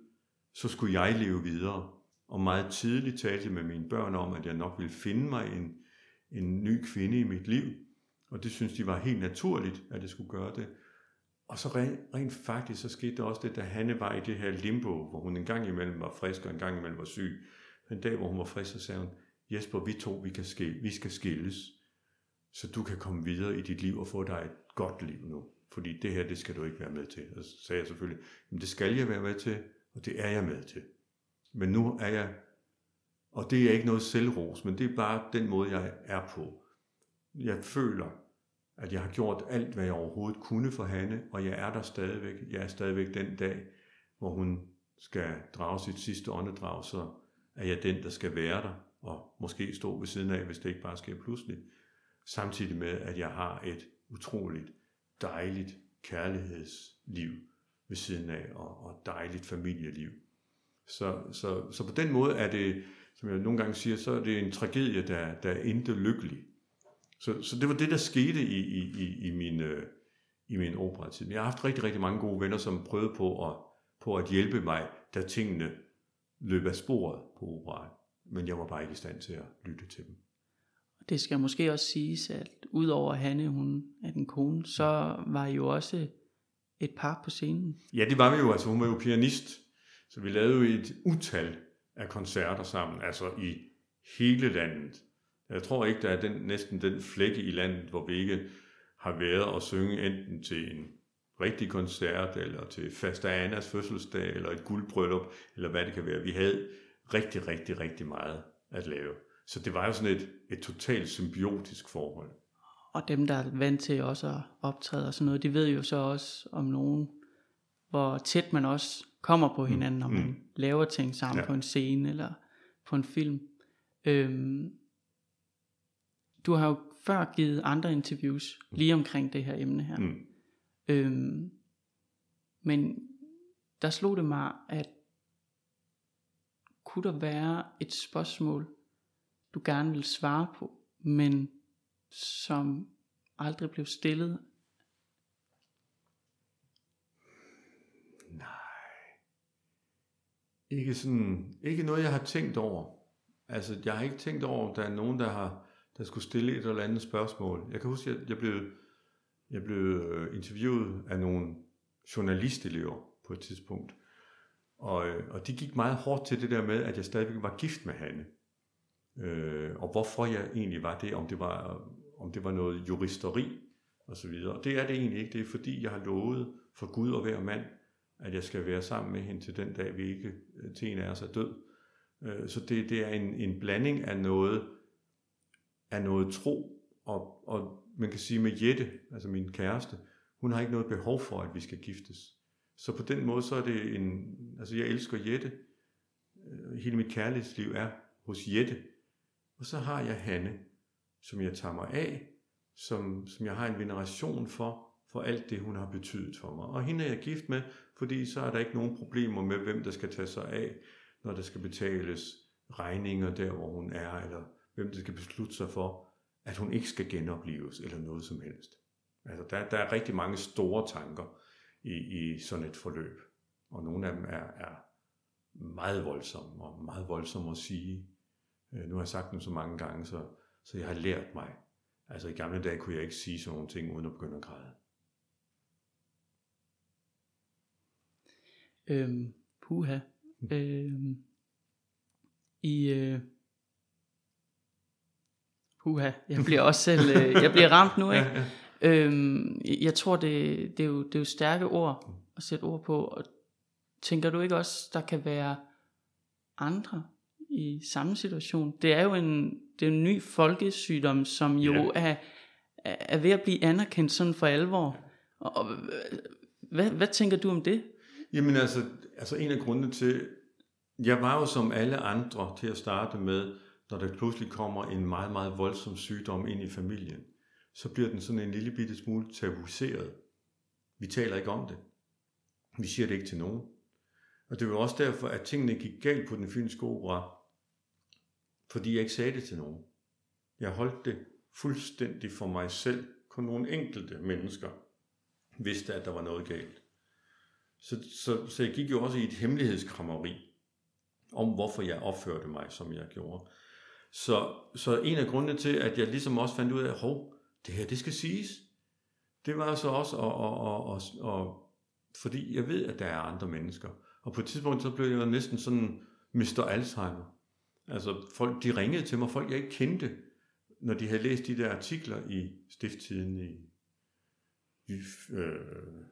så skulle jeg leve videre. Og meget tidligt talte jeg med mine børn om, at jeg nok ville finde mig en, en ny kvinde i mit liv. Og det synes de var helt naturligt, at jeg skulle gøre det. Og så rent, rent faktisk, så skete der også det, da Hanne var i det her limbo, hvor hun en gang imellem var frisk, og en gang imellem var syg. En dag, hvor hun var frisk, så sagde hun, Jesper, vi to, vi, kan skille, vi skal skilles, så du kan komme videre i dit liv og få dig et godt liv nu. Fordi det her, det skal du ikke være med til. Og så sagde jeg selvfølgelig, men det skal jeg være med til, og det er jeg med til. Men nu er jeg, og det er ikke noget selvros, men det er bare den måde, jeg er på. Jeg føler, at jeg har gjort alt, hvad jeg overhovedet kunne for Hanne, og jeg er der stadigvæk. Jeg er stadigvæk den dag, hvor hun skal drage sit sidste åndedrag, så er jeg den, der skal være der, og måske stå ved siden af, hvis det ikke bare sker pludselig. samtidig med, at jeg har et utroligt dejligt kærlighedsliv ved siden af, og, og dejligt familieliv. Så, så, så på den måde er det, som jeg nogle gange siger, så er det en tragedie, der, der er intet lykkelig. Så, så det var det, der skete i, i, i, i min, øh, i min operatid. Jeg har haft rigtig, rigtig mange gode venner, som prøvede på at, på at hjælpe mig, da tingene løb af sporet på operaen. Men jeg var bare ikke i stand til at lytte til dem. Det skal måske også siges, at udover Hanne, hun er den kone, så var I jo også et par på scenen. Ja, det var vi jo. Altså, hun var jo pianist. Så vi lavede jo et utal af koncerter sammen, altså i hele landet. Jeg tror ikke, der er den, næsten den flække i landet, hvor vi ikke har været og synge enten til en rigtig koncert, eller til Fasta Annas fødselsdag, eller et guldbryllup, eller hvad det kan være. Vi havde rigtig, rigtig, rigtig meget at lave. Så det var jo sådan et, et totalt symbiotisk forhold. Og dem, der er vant til også at optræde og sådan noget, de ved jo så også om nogen, hvor tæt man også kommer på hinanden, når man mm. laver ting sammen ja. på en scene eller på en film. Øhm, du har jo før givet andre interviews mm. lige omkring det her emne her. Mm. Øhm, men der slog det mig, at kunne der være et spørgsmål, du gerne vil svare på, men som aldrig blev stillet? Nej. Ikke sådan, ikke noget jeg har tænkt over. Altså, jeg har ikke tænkt over, at der er nogen, der har, der skulle stille et eller andet spørgsmål. Jeg kan huske, at jeg blev, jeg blev øh, interviewet af nogle journalistelever på et tidspunkt. Og, øh, og de gik meget hårdt til det der med, at jeg stadigvæk var gift med Hanne. Øh, og hvorfor jeg egentlig var det, om det var, om det var noget juristeri og så videre. Og det er det egentlig ikke. Det er fordi, jeg har lovet for Gud og hver mand, at jeg skal være sammen med hende til den dag, vi ikke øh, til en af os er død. Øh, så det, det er en, en blanding af noget, er noget tro, og, og man kan sige med Jette, altså min kæreste, hun har ikke noget behov for, at vi skal giftes. Så på den måde, så er det en, altså jeg elsker Jette, øh, hele mit kærlighedsliv er hos Jette, og så har jeg Hanne, som jeg tager mig af, som, som jeg har en veneration for, for alt det, hun har betydet for mig. Og hende er jeg gift med, fordi så er der ikke nogen problemer med, hvem der skal tage sig af, når der skal betales regninger der, hvor hun er, eller hvem der skal beslutte sig for, at hun ikke skal genopleves, eller noget som helst. Altså, der, der er rigtig mange store tanker i, i sådan et forløb, og nogle af dem er, er meget voldsomme, og meget voldsomme at sige. Øh, nu har jeg sagt dem så mange gange, så, så jeg har lært mig. Altså i gamle dage kunne jeg ikke sige sådan nogle ting, uden at begynde at græde. Øhm, puha. Øhm, I, øh, puha, jeg bliver også selv, øh, jeg bliver ramt nu, ikke? Ja, ja. Øhm, jeg tror, det, det, er jo, det er jo stærke ord at sætte ord på, og tænker du ikke også, der kan være andre i samme situation? Det er jo en, det er en ny folkesygdom, som jo ja. er, er ved at blive anerkendt sådan for alvor. Og, og hvad, hvad tænker du om det? Jamen altså, altså en af grundene til, jeg var jo som alle andre til at starte med, når der pludselig kommer en meget, meget voldsom sygdom ind i familien, så bliver den sådan en lille bitte smule tabuiseret. Vi taler ikke om det. Vi siger det ikke til nogen. Og det var også derfor, at tingene gik galt på den fynske opera, fordi jeg ikke sagde det til nogen. Jeg holdt det fuldstændig for mig selv. Kun nogle enkelte mennesker vidste, at der var noget galt. Så, så, så jeg gik jo også i et hemmelighedskrammeri om, hvorfor jeg opførte mig, som jeg gjorde. Så, så en af grundene til, at jeg ligesom også fandt ud af, hov, det her, det skal siges. Det var så også, og, og, og, og, og, fordi jeg ved, at der er andre mennesker. Og på et tidspunkt, så blev jeg næsten sådan Mr. Alzheimer. Altså folk, de ringede til mig, folk jeg ikke kendte, når de havde læst de der artikler i Stifttiden i øh,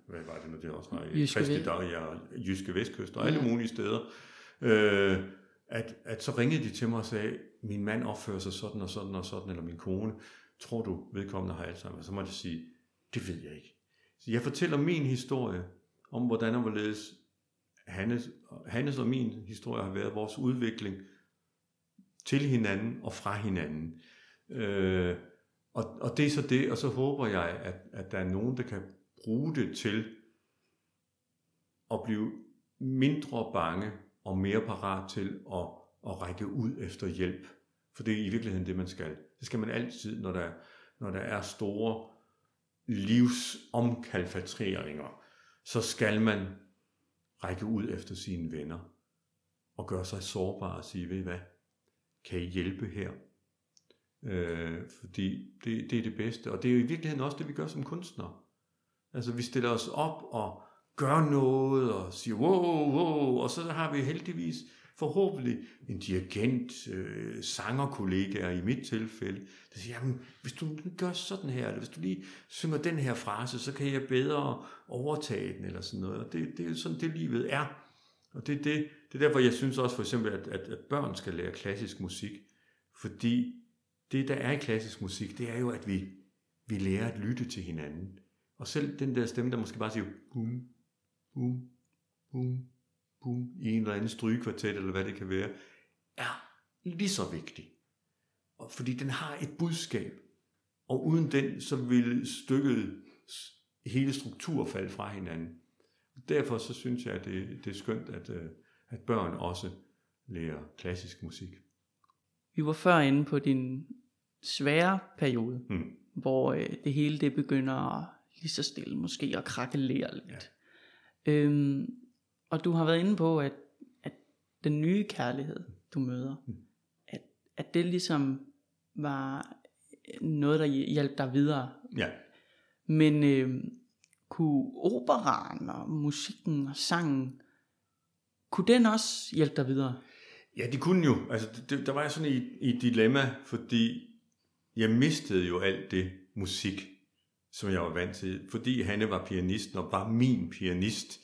hvad var det nu det også var, i Jyske, Dag, ja, Jyske Vestkyst og alle mulige steder, øh, at, at så ringede de til mig og sagde, min mand opfører sig sådan og sådan og sådan, eller min kone, tror du vedkommende har Alzheimer? Så må jeg sige, det ved jeg ikke. Så jeg fortæller min historie om, hvordan og hvorledes Hannes, Hannes og min historie har været vores udvikling til hinanden og fra hinanden. Øh, Og, og det er så det, og så håber jeg, at, at der er nogen, der kan bruge det til at blive mindre bange og mere parat til at, at række ud efter hjælp. For det er i virkeligheden det, man skal. Det skal man altid, når der, når der er store livsomkalfatreringer, så skal man række ud efter sine venner og gøre sig sårbar og sige, ved I hvad, kan I hjælpe her? Øh, fordi det, det er det bedste, og det er jo i virkeligheden også det, vi gør som kunstnere. Altså vi stiller os op og gør noget og siger wow, wow, og så har vi heldigvis forhåbentlig en dirigent, øh, sangerkollegaer i mit tilfælde, der siger, jamen, hvis du gør sådan her, eller hvis du lige synger den her frase, så kan jeg bedre overtage den, eller sådan noget. Og det, det er sådan, det livet er. Og det, det, det er derfor, jeg synes også for eksempel, at, at, at børn skal lære klassisk musik, fordi det, der er i klassisk musik, det er jo, at vi, vi lærer at lytte til hinanden. Og selv den der stemme, der måske bare siger, bum, bum, bum, bum, i en eller anden strygekvartet, eller hvad det kan være, er lige så vigtig. Og fordi den har et budskab, og uden den, så vil stykket hele struktur falde fra hinanden. Derfor så synes jeg, at det, det er skønt, at, øh, at børn også lærer klassisk musik. Vi var før inde på din svære periode, Mm. hvor øh, det hele det begynder at lige så stille måske at krakelere lidt. Ja. Øhm, og du har været inde på, at, at den nye kærlighed, du møder, Mm. at, at det ligesom var noget, der hjalp dig videre. Ja, Men øh, kunne operaen og musikken og sangen, kunne den også hjælpe dig videre? ja de kunne jo. Altså, det, det, der var jeg sådan i, i et dilemma, fordi jeg mistede jo alt det musik, som jeg var vant til, fordi Hanne var pianisten og var min pianist.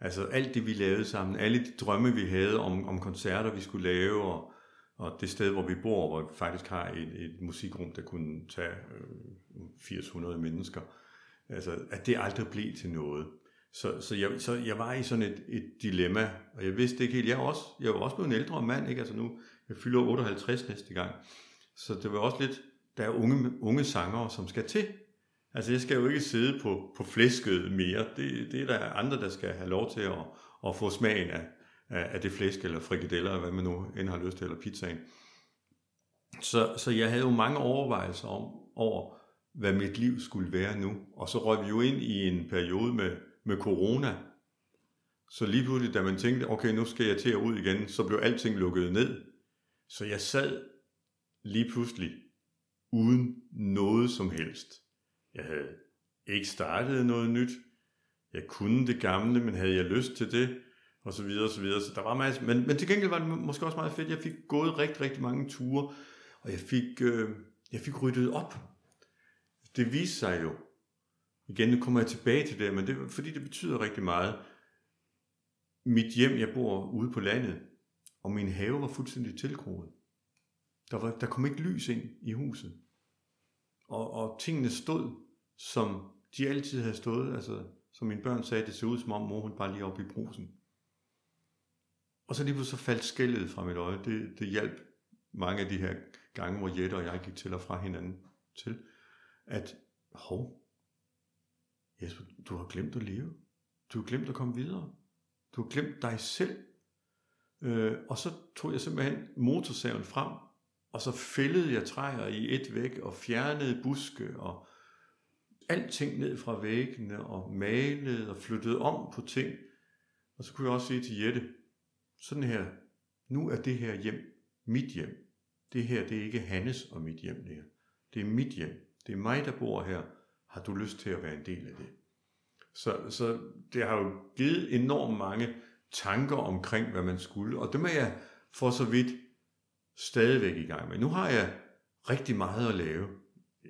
Altså alt det, vi lavede sammen, alle de drømme, vi havde om, om koncerter, vi skulle lave, og, og det sted, hvor vi bor, hvor vi faktisk har et, et musikrum, der kunne tage øh, 800 mennesker, altså at det aldrig blev til noget. Så, så, jeg, så jeg var i sådan et, et dilemma, og jeg vidste ikke helt, jeg er også, jeg er også blevet en ældre mand, ikke? Altså nu, jeg fylder 58 næste gang, så det var også lidt, der er unge, unge sangere, som skal til. Altså jeg skal jo ikke sidde på, på flæsket mere. Det, det er der andre, der skal have lov til at, at få smagen af, af, det flæsk, eller frikadeller, eller hvad man nu end har lyst til, eller pizzaen. Så, så jeg havde jo mange overvejelser om, over, hvad mit liv skulle være nu. Og så røg vi jo ind i en periode med, med corona. Så lige pludselig, da man tænkte, okay, nu skal jeg til at ud igen, så blev alting lukket ned. Så jeg sad lige pludselig uden noget som helst. Jeg havde ikke startet noget nyt. Jeg kunne det gamle, men havde jeg lyst til det? Og så videre, og så videre. Så der var masser. Men, men til gengæld var det måske også meget fedt. Jeg fik gået rigtig, rigtig mange ture, og jeg fik, øh, jeg fik ryddet op. Det viste sig jo, igen, nu kommer jeg tilbage til det, men det, fordi det betyder rigtig meget. Mit hjem, jeg bor ude på landet, og min have var fuldstændig tilgroet. Der, var, der kom ikke lys ind i huset. Og, og tingene stod, som de altid havde stået. Altså, som mine børn sagde, det så ud som om mor hun bare lige oppe i brusen. Og så lige pludselig så faldt skældet fra mit øje. Det, det hjalp mange af de her gange, hvor Jette og jeg gik til og fra hinanden til, at hov, Jesper, du har glemt at leve. Du har glemt at komme videre. Du har glemt dig selv. Øh, og så tog jeg simpelthen motorsaven frem, og så fældede jeg træer i et væk, og fjernede buske, og alting ned fra væggene, og malede og flyttede om på ting. Og så kunne jeg også sige til Jette, sådan her, nu er det her hjem mit hjem. Det her, det er ikke Hannes og mit hjem det her. Det er mit hjem. Det er mig, der bor her. Har du lyst til at være en del af det? Så, så det har jo givet enormt mange tanker omkring, hvad man skulle. Og det må jeg for så vidt stadigvæk i gang med. Nu har jeg rigtig meget at lave.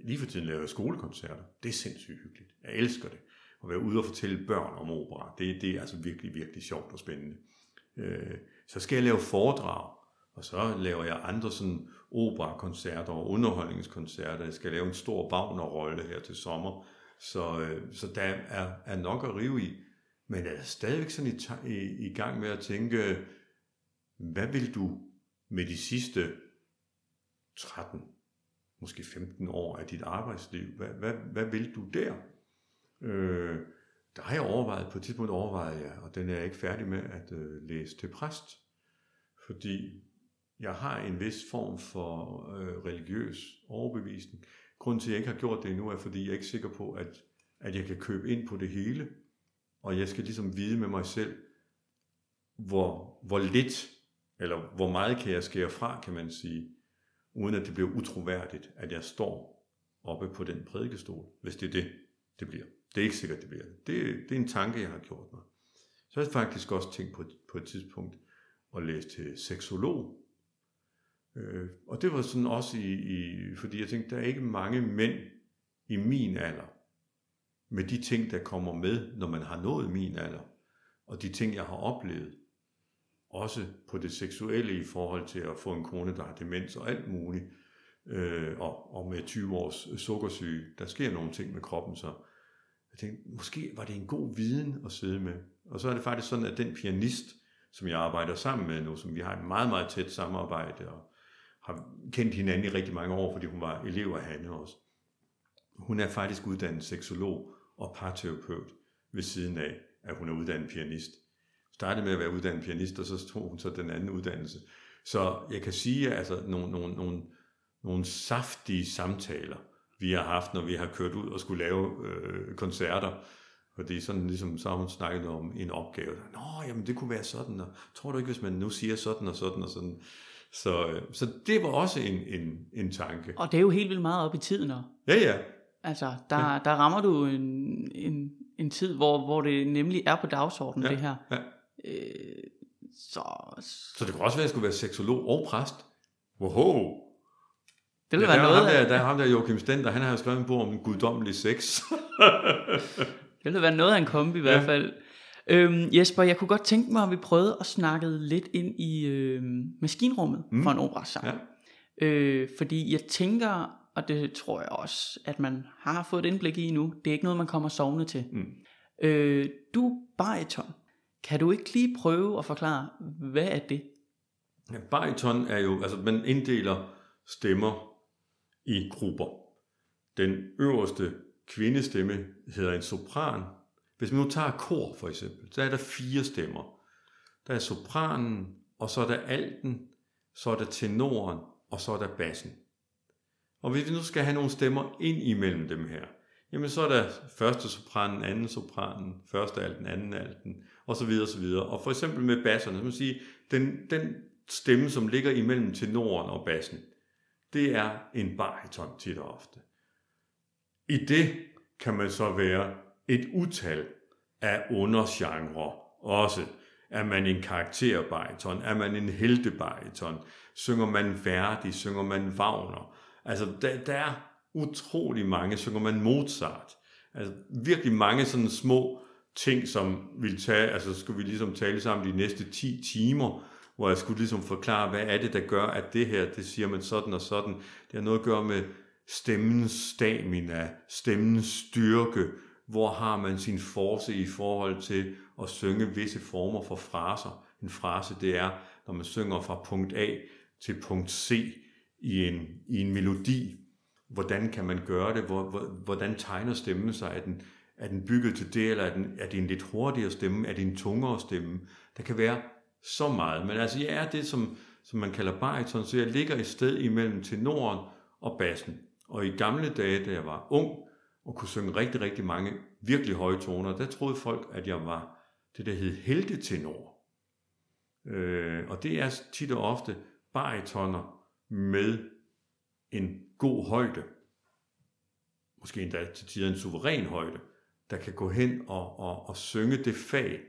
Lige for tiden laver jeg skolekoncerter. Det er sindssygt hyggeligt. Jeg elsker det. At være ude og fortælle børn om opera. Det, det er altså virkelig, virkelig sjovt og spændende. Øh, så skal jeg lave foredrag. Og så laver jeg andre sådan operakoncerter og underholdningskoncerter. Jeg skal lave en stor Wagner-rolle her til sommer. Så, øh, så der er, er nok at rive i. Men jeg er stadigvæk sådan i, i, i gang med at tænke, hvad vil du med de sidste 13 måske 15 år af dit arbejdsliv. Hvad, hvad, hvad vil du der? Øh, der har jeg overvejet, på et tidspunkt overvejet jeg, og den er jeg ikke færdig med at øh, læse til præst, fordi jeg har en vis form for øh, religiøs overbevisning. Grunden til, at jeg ikke har gjort det endnu, er, fordi jeg er ikke sikker på, at, at jeg kan købe ind på det hele, og jeg skal ligesom vide med mig selv, hvor, hvor lidt, eller hvor meget kan jeg skære fra, kan man sige, uden at det bliver utroværdigt, at jeg står oppe på den prædikestol, hvis det er det, det bliver. Det er ikke sikkert, det bliver det. Det, er en tanke, jeg har gjort mig. Så har jeg faktisk også tænkt på, på et tidspunkt at læse til seksolog. Øh, og det var sådan også i, i, fordi jeg tænkte, der er ikke mange mænd i min alder, med de ting, der kommer med, når man har nået min alder, og de ting, jeg har oplevet, også på det seksuelle i forhold til at få en kone, der har demens og alt muligt, øh, og, og med 20 års sukkersyge, der sker nogle ting med kroppen, så jeg tænkte, måske var det en god viden at sidde med. Og så er det faktisk sådan, at den pianist, som jeg arbejder sammen med nu, som vi har et meget, meget tæt samarbejde, og har kendt hinanden i rigtig mange år, fordi hun var elev af Hanne også. Hun er faktisk uddannet seksolog og parterapeut ved siden af, at hun er uddannet pianist. Startede med at være uddannet pianist, og så tog hun så den anden uddannelse. Så jeg kan sige, at altså, nogle, nogle, nogle, nogle saftige samtaler, vi har haft, når vi har kørt ud og skulle lave øh, koncerter. Fordi sådan ligesom, så har hun snakket om en opgave. Nå, jamen det kunne være sådan, og tror du ikke, hvis man nu siger sådan og sådan og sådan. Så, øh, så det var også en, en, en tanke. Og det er jo helt vildt meget op i tiden. Og, Ja, ja. altså, der, ja. der rammer du en, en, en tid, hvor, hvor det nemlig er på dagsordenen, Ja, det her. ja. Øh, så Så det kunne også være, at jeg skulle være seksolog og præst. Wow. det vil ja, være der, er noget ham der, der er ham der Joachim Stender, han har jo skrevet en bog om guddommelig sex. det vil være noget af en kombi i hvert Ja. fald. Øhm, Jesper, jeg kunne godt tænke mig, at vi prøvede at snakke lidt ind i øh, maskinrummet mm. Mm. for en operasang. ja. Øh, fordi jeg tænker, og det tror jeg også, at man har fået et indblik i nu, det er ikke noget, man kommer sovende til. Mm. Øh, du er bariton. Kan du ikke lige prøve at forklare, hvad er det? Ja, bariton er jo, altså man inddeler stemmer i grupper. Den øverste kvindestemme hedder en sopran. Hvis man nu tager kor for eksempel, så er der fire stemmer. Der er sopranen, og så er der alten, så er der tenoren, og så er der bassen. Og hvis vi nu skal have nogle stemmer ind imellem dem her, jamen så er der første sopranen, anden sopranen, første alten, anden alten, og så videre, og så videre. Og for eksempel med basserne, så må man sige, den, den stemme, som ligger imellem tenoren og bassen, det er en bariton tit og ofte. I det kan man så være et utal af undergenre også. Er man en karakterbariton? Er man en heltebariton? Synger man Verdi? Synger man Wagner? Altså, der, der er utrolig mange. Synger man Mozart? Altså, virkelig mange sådan små ting, som ville tage, altså skulle vi ligesom tale sammen de næste 10 timer, hvor jeg skulle ligesom forklare, hvad er det, der gør, at det her, det siger man sådan og sådan. Det har noget at gøre med stemmens stamina, stemmens styrke, hvor har man sin force i forhold til at synge visse former for fraser. En frase, det er, når man synger fra punkt A til punkt C i en, i en melodi. Hvordan kan man gøre det? Hvor, hvor, hvordan tegner stemmen sig? Er den, er den bygget til det, eller er, den, er det en lidt hurtigere stemme? Er det en tungere stemme? Der kan være så meget. Men altså, jeg er det, som, som man kalder bariton, så jeg ligger et sted imellem tenoren og bassen. Og i gamle dage, da jeg var ung, og kunne synge rigtig, rigtig mange virkelig høje toner, der troede folk, at jeg var det, der hed heldetenor. Øh, og det er tit og ofte baritoner med en god højde, måske endda til tider en suveræn højde, der kan gå hen og, og, og synge det fag.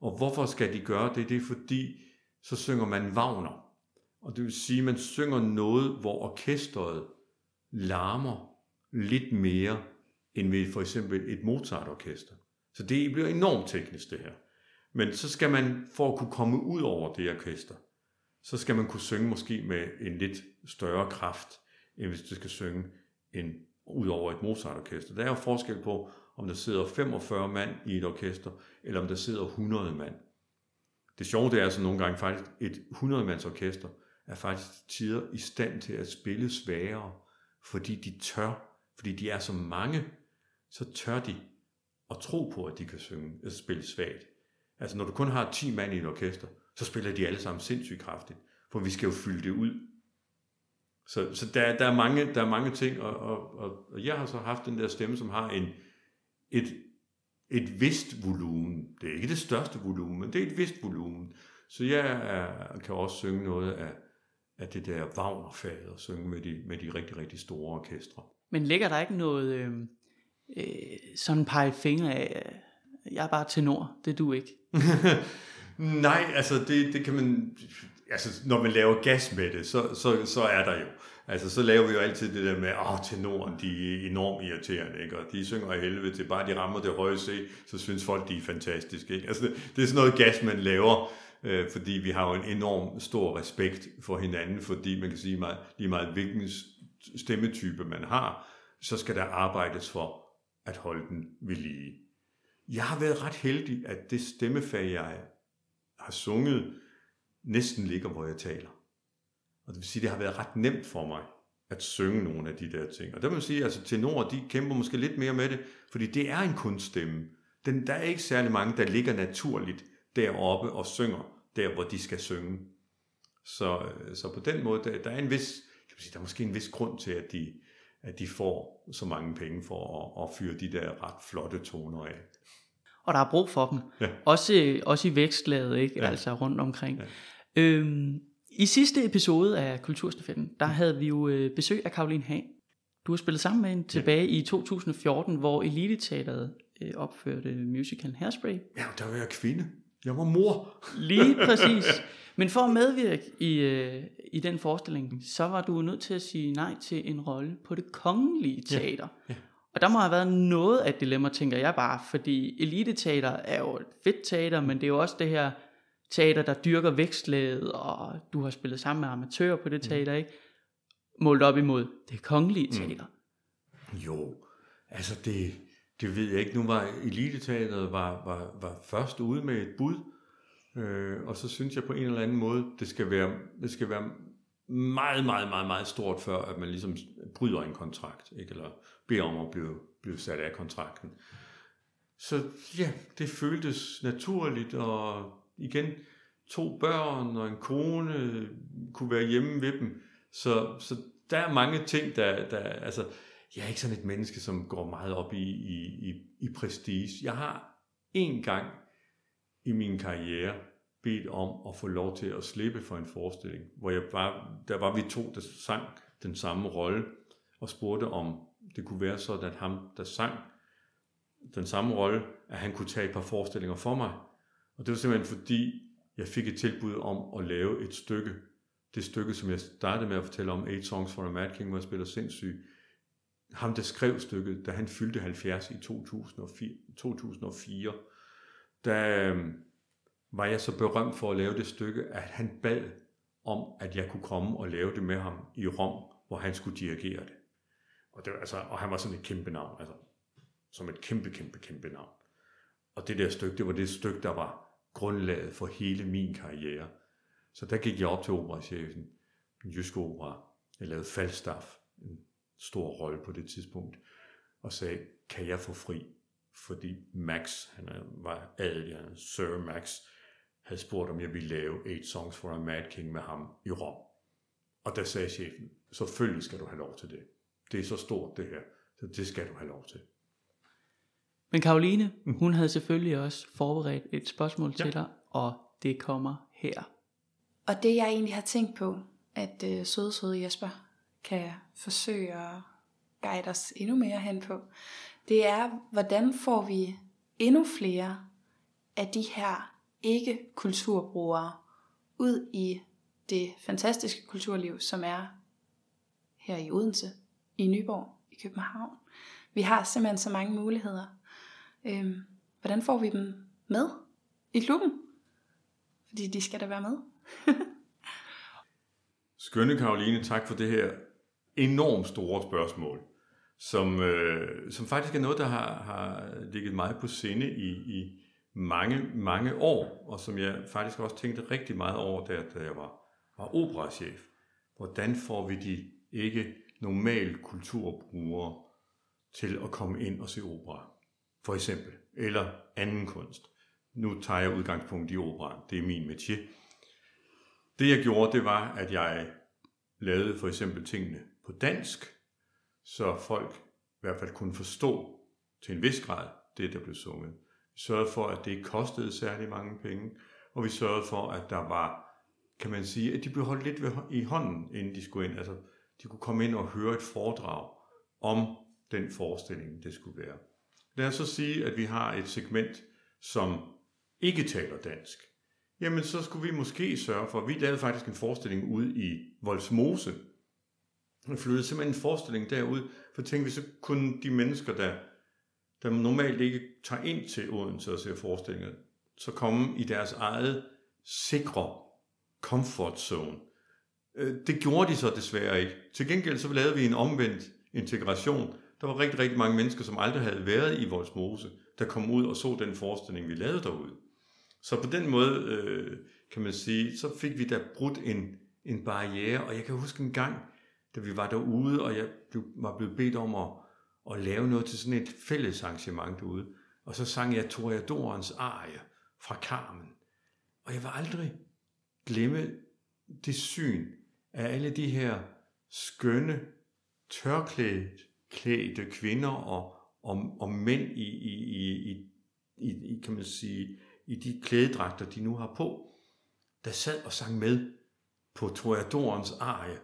Og hvorfor skal de gøre det? Det er fordi, så synger man Wagner. Og det vil sige, at man synger noget, hvor orkestret larmer lidt mere, end ved for eksempel et Mozart-orkester. Så det bliver enormt teknisk det her. Men så skal man, for at kunne komme ud over det orkester, så skal man kunne synge måske med en lidt større kraft, end hvis du skal synge en, ud over et Mozart-orkester. Der er jo forskel på, om der sidder 45 mand i et orkester, eller om der sidder 100 mand. Det sjove det er altså nogle gange faktisk, et 100-mands orkester er faktisk tider i stand til at spille svagere, fordi de tør, fordi de er så mange, så tør de at tro på, at de kan synge, at spille svagt. Altså når du kun har 10 mand i et orkester, så spiller de alle sammen sindssygt kraftigt, for vi skal jo fylde det ud. Så, så der, der, er mange, der er mange ting, og, og, og, og jeg har så haft den der stemme, som har en, et, et vist volumen. Det er ikke det største volumen, men det er et vist volumen. Så jeg er, kan også synge noget af, af det der Wagner-faget, og synge med de, med de rigtig, rigtig store orkestre. Men ligger der ikke noget øh, øh, sådan pege fingre af, jeg er bare tenor, det er du ikke? Nej, altså det, det kan man, altså når man laver gas med det, så, så, så er der jo. Altså så laver vi jo altid det der med, åh tenoren, de er enormt irriterende, ikke? og de synger af helvede til, bare de rammer det høje C, så synes folk, de er fantastiske. Ikke? Altså det, det er sådan noget gas, man laver, øh, fordi vi har jo en enorm stor respekt for hinanden, fordi man kan sige meget, lige meget hvilken stemmetype man har, så skal der arbejdes for at holde den ved lige. Jeg har været ret heldig, at det stemmefag, jeg har sunget, næsten ligger, hvor jeg taler. Og det vil sige, det har været ret nemt for mig at synge nogle af de der ting. Og der vil man sige, at altså, tenorer, de kæmper måske lidt mere med det, fordi det er en kunststemme. Den, der er ikke særlig mange, der ligger naturligt deroppe og synger, der hvor de skal synge. Så, øh, så på den måde, der, der er en vis, kan man sige, der er måske en vis grund til, at de, at de får så mange penge for at, at fyre de der ret flotte toner af. Og der er brug for dem. Ja. Også, også i vækstlaget, ikke? Ja. altså rundt omkring. Ja. Øhm, I sidste episode af Kulturstafetten, der havde vi jo øh, besøg af Karoline Hahn. Du har spillet sammen med hende tilbage ja. i 2014, hvor Elite Teateret øh, opførte musical Hairspray. Ja, der var jeg kvinde. Jeg var mor. Lige præcis. Men for at medvirke i, øh, i den forestilling, så var du nødt til at sige nej til en rolle på det kongelige teater. Ja. Ja. Og der må have været noget af et dilemma, tænker jeg bare, fordi eliteteater er jo et fedt teater, men det er jo også det her teater, der dyrker vækstlaget, og du har spillet sammen med amatører på det mm. teater, ikke? Målt op imod det kongelige mm. teater. Mm. Jo, altså det, det ved jeg ikke. Nu var eliteteateret var, var, var først ude med et bud, øh, og så synes jeg på en eller anden måde, det skal være, det skal være meget, meget, meget, meget stort, før at man ligesom bryder en kontrakt, ikke? eller beder om at blive, blive sat af kontrakten. Så ja, det føltes naturligt, og igen, to børn og en kone kunne være hjemme ved dem. Så, så der er mange ting, der, der altså, jeg er ikke sådan et menneske, som går meget op i, i, i, i prestige. Jeg har en gang i min karriere bedt om at få lov til at slippe for en forestilling, hvor jeg var, der var vi to, der sang den samme rolle, og spurgte om det kunne være sådan, at ham, der sang den samme rolle, at han kunne tage et par forestillinger for mig. Og det var simpelthen fordi, jeg fik et tilbud om at lave et stykke. Det stykke, som jeg startede med at fortælle om, Eight Songs for a Mad King, hvor jeg spiller sindssyg. Ham, der skrev stykket, da han fyldte 70 i 2004, 2004 der var jeg så berømt for at lave det stykke, at han bad om, at jeg kunne komme og lave det med ham i Rom, hvor han skulle dirigere det. Og, det, altså, og han var sådan et kæmpe navn, altså som et kæmpe, kæmpe, kæmpe navn. Og det der stykke, det var det stykke, der var grundlaget for hele min karriere. Så der gik jeg op til operachefen, den jyske opera. Jeg lavede Falstaff, en stor rolle på det tidspunkt, og sagde, kan jeg få fri? Fordi Max, han var adelig, Sir Max, havde spurgt, om jeg ville lave Eight Songs for a Mad King med ham i Rom. Og der sagde chefen, selvfølgelig skal du have lov til det. Det er så stort det her, så det skal du have lov til. Men Karoline, mm. hun havde selvfølgelig også forberedt et spørgsmål ja. til dig, og det kommer her. Og det jeg egentlig har tænkt på, at øh, søde, søde Jesper kan forsøge at guide os endnu mere hen på, det er, hvordan får vi endnu flere af de her ikke-kulturbrugere ud i det fantastiske kulturliv, som er her i Odense, i Nyborg, i København. Vi har simpelthen så mange muligheder. Øhm, hvordan får vi dem med i klubben? Fordi de skal da være med. Skønne Karoline, tak for det her enormt store spørgsmål, som, øh, som faktisk er noget, der har, har ligget meget på sinde i, i mange, mange år, og som jeg faktisk også tænkte rigtig meget over, da, da jeg var, var operachef. Hvordan får vi de ikke normal kulturbrugere til at komme ind og se opera, for eksempel, eller anden kunst. Nu tager jeg udgangspunkt i opera, det er min métier. Det jeg gjorde, det var, at jeg lavede for eksempel tingene på dansk, så folk i hvert fald kunne forstå til en vis grad det, der blev sunget. Vi sørgede for, at det ikke kostede særlig mange penge, og vi sørgede for, at der var, kan man sige, at de blev holdt lidt ved, i hånden, inden de skulle ind. Altså, de kunne komme ind og høre et foredrag om den forestilling, det skulle være. Lad os så sige, at vi har et segment, som ikke taler dansk. Jamen, så skulle vi måske sørge for, vi lavede faktisk en forestilling ude i Voldsmose. Vi flyttede simpelthen en forestilling derud, for tænkte vi, så kunne de mennesker, der, der normalt ikke tager ind til Odense og ser forestillinger, så komme i deres eget sikre comfort zone. Øh, det gjorde de så desværre ikke. Til gengæld så lavede vi en omvendt integration. Der var rigtig, rigtig mange mennesker, som aldrig havde været i Voldsmose, der kom ud og så den forestilling, vi lavede derude. Så på den måde, øh, kan man sige, så fik vi da brudt en, en barriere, og jeg kan huske en gang, da vi var derude, og jeg blev, var blevet bedt om at, at lave noget til sådan et fælles arrangement derude, og så sang jeg Toreadorens arie fra Carmen. Og jeg vil aldrig glemme det syn af alle de her skønne, tørklædt klædte kvinder og, og, og mænd i, i, i, i, i, kan man sige, i de klædedragter, de nu har på, der sad og sang med på Toreadorens arie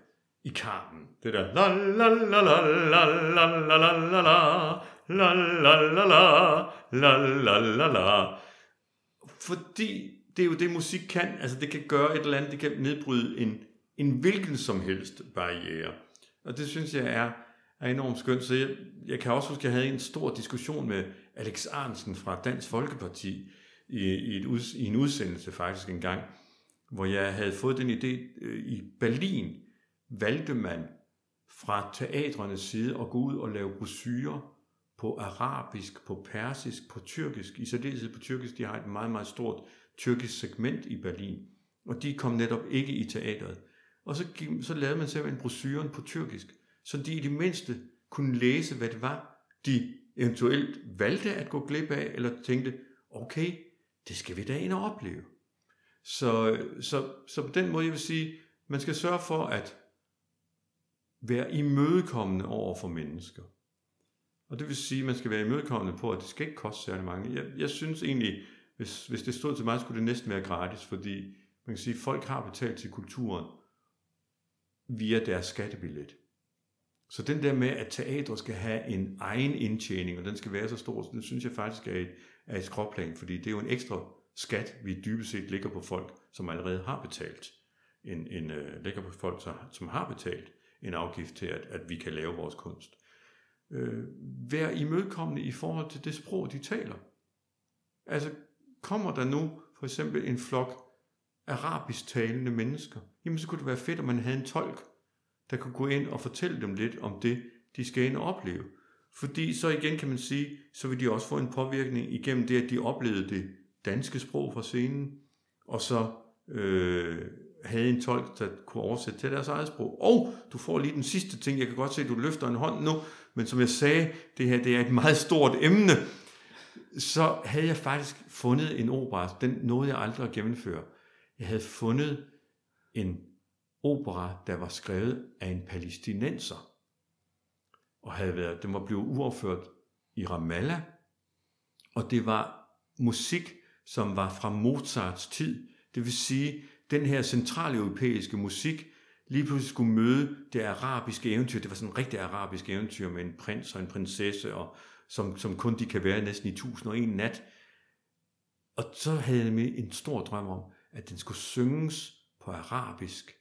i Carmen. Det der la la la la la la la la la la la la la la la la la la fordi det er jo det musik kan, altså det kan gøre et eller andet, det kan nedbryde en, en hvilken som helst barriere. Og det synes jeg er, er enormt skønt. Så jeg, jeg kan også huske, at jeg havde en stor diskussion med Alex Arnsen fra Dansk Folkeparti i, i, et ud, i en udsendelse faktisk en gang, hvor jeg havde fået den idé, øh, i Berlin valgte man fra teatrenes side at gå ud og lave brosyrer på arabisk, på persisk, på tyrkisk, i særdeleshed på tyrkisk, de har et meget, meget stort tyrkisk segment i Berlin, og de kom netop ikke i teatret. Og så, så lavede man simpelthen brosyren på tyrkisk, så de i det mindste kunne læse, hvad det var, de eventuelt valgte at gå glip af, eller tænkte, okay, det skal vi da ind og opleve. Så, så, så på den måde, jeg vil sige, man skal sørge for at være imødekommende over for mennesker. Og det vil sige, at man skal være imødekommende på, at det skal ikke koste særlig mange. Jeg, jeg synes egentlig, hvis, hvis det stod til mig, skulle det næsten være gratis, fordi man kan sige, at folk har betalt til kulturen via deres skattebillet. Så den der med, at teater skal have en egen indtjening, og den skal være så stor, den synes jeg faktisk er et, er et skråplan, fordi det er jo en ekstra skat, vi dybest set ligger på folk, som allerede har betalt. En, en øh, uh, ligger på folk, som har betalt en afgift til, at, at vi kan lave vores kunst. Uh, vær imødekommende i forhold til det sprog, de taler. Altså, kommer der nu for eksempel en flok arabisk talende mennesker, jamen så kunne det være fedt, at man havde en tolk, der kan gå ind og fortælle dem lidt om det, de skal ind og opleve. Fordi så igen kan man sige, så vil de også få en påvirkning igennem det, at de oplevede det danske sprog fra scenen, og så øh, havde en tolk, der kunne oversætte til deres eget sprog. Og du får lige den sidste ting, jeg kan godt se, at du løfter en hånd nu, men som jeg sagde, det her det er et meget stort emne, så havde jeg faktisk fundet en opera, den nåede jeg aldrig at gennemføre. Jeg havde fundet en opera, der var skrevet af en palæstinenser, og havde været, den var blevet uopført i Ramallah, og det var musik, som var fra Mozarts tid. Det vil sige, den her centraleuropæiske musik lige pludselig skulle møde det arabiske eventyr. Det var sådan en rigtig arabisk eventyr med en prins og en prinsesse, og som, som kun de kan være næsten i 1001 nat. Og så havde jeg en stor drøm om, at den skulle synges på arabisk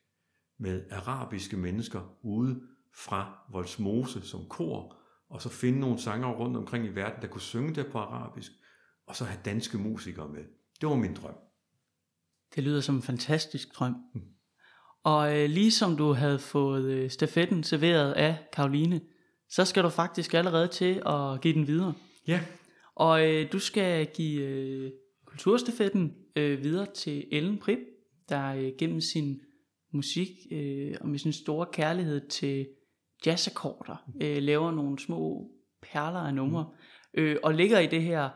med arabiske mennesker ude fra Volsmose som kor, og så finde nogle sanger rundt omkring i verden, der kunne synge det på arabisk, og så have danske musikere med. Det var min drøm. Det lyder som en fantastisk drøm. Mm. Og øh, ligesom du havde fået øh, stafetten serveret af Karoline, så skal du faktisk allerede til at give den videre. Ja. Og øh, du skal give øh, kulturstafetten øh, videre til Ellen Prip, der øh, gennem sin musik øh, og med sin store kærlighed til jazzakkorder, øh, laver nogle små perler af numre, øh, og ligger i det her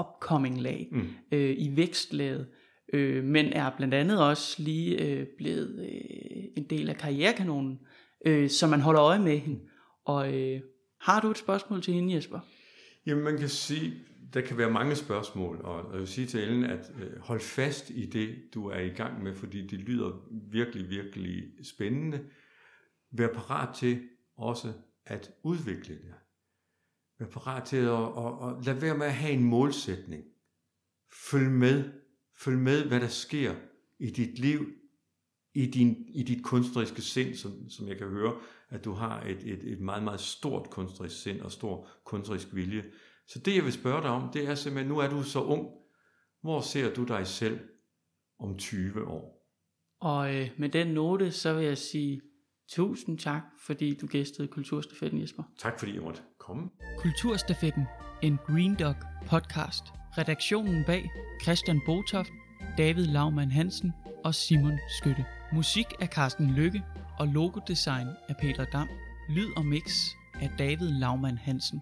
upcoming lag, Mm. øh, i vækstlaget, øh, men er blandt andet også lige øh, blevet øh, en del af karrierekanonen, øh, så man holder øje med hende. Og øh, har du et spørgsmål til hende, Jesper? Jamen man kan sige, der kan være mange spørgsmål, og jeg vil sige til Ellen, at øh, hold fast i det, du er i gang med, fordi det lyder virkelig, virkelig spændende. Vær parat til også at udvikle det. Vær parat til at, at, at lade være med at have en målsætning. Følg med. Følg med, hvad der sker i dit liv, i, din, i dit kunstneriske sind, som, som jeg kan høre, at du har et, et, et meget, meget stort kunstnerisk sind og stor kunstnerisk vilje. Så det, jeg vil spørge dig om, det er simpelthen, nu er du så ung. Hvor ser du dig selv om 20 år? Og øh, med den note, så vil jeg sige tusind tak, fordi du gæstede Kulturstafetten, Jesper. Tak fordi jeg måtte komme. Kulturstafetten, en Green Dog podcast. Redaktionen bag Christian Botoft, David Laumann Hansen og Simon Skytte. Musik af Carsten Lykke og logodesign af Peter Dam. Lyd og mix af David Laumann Hansen.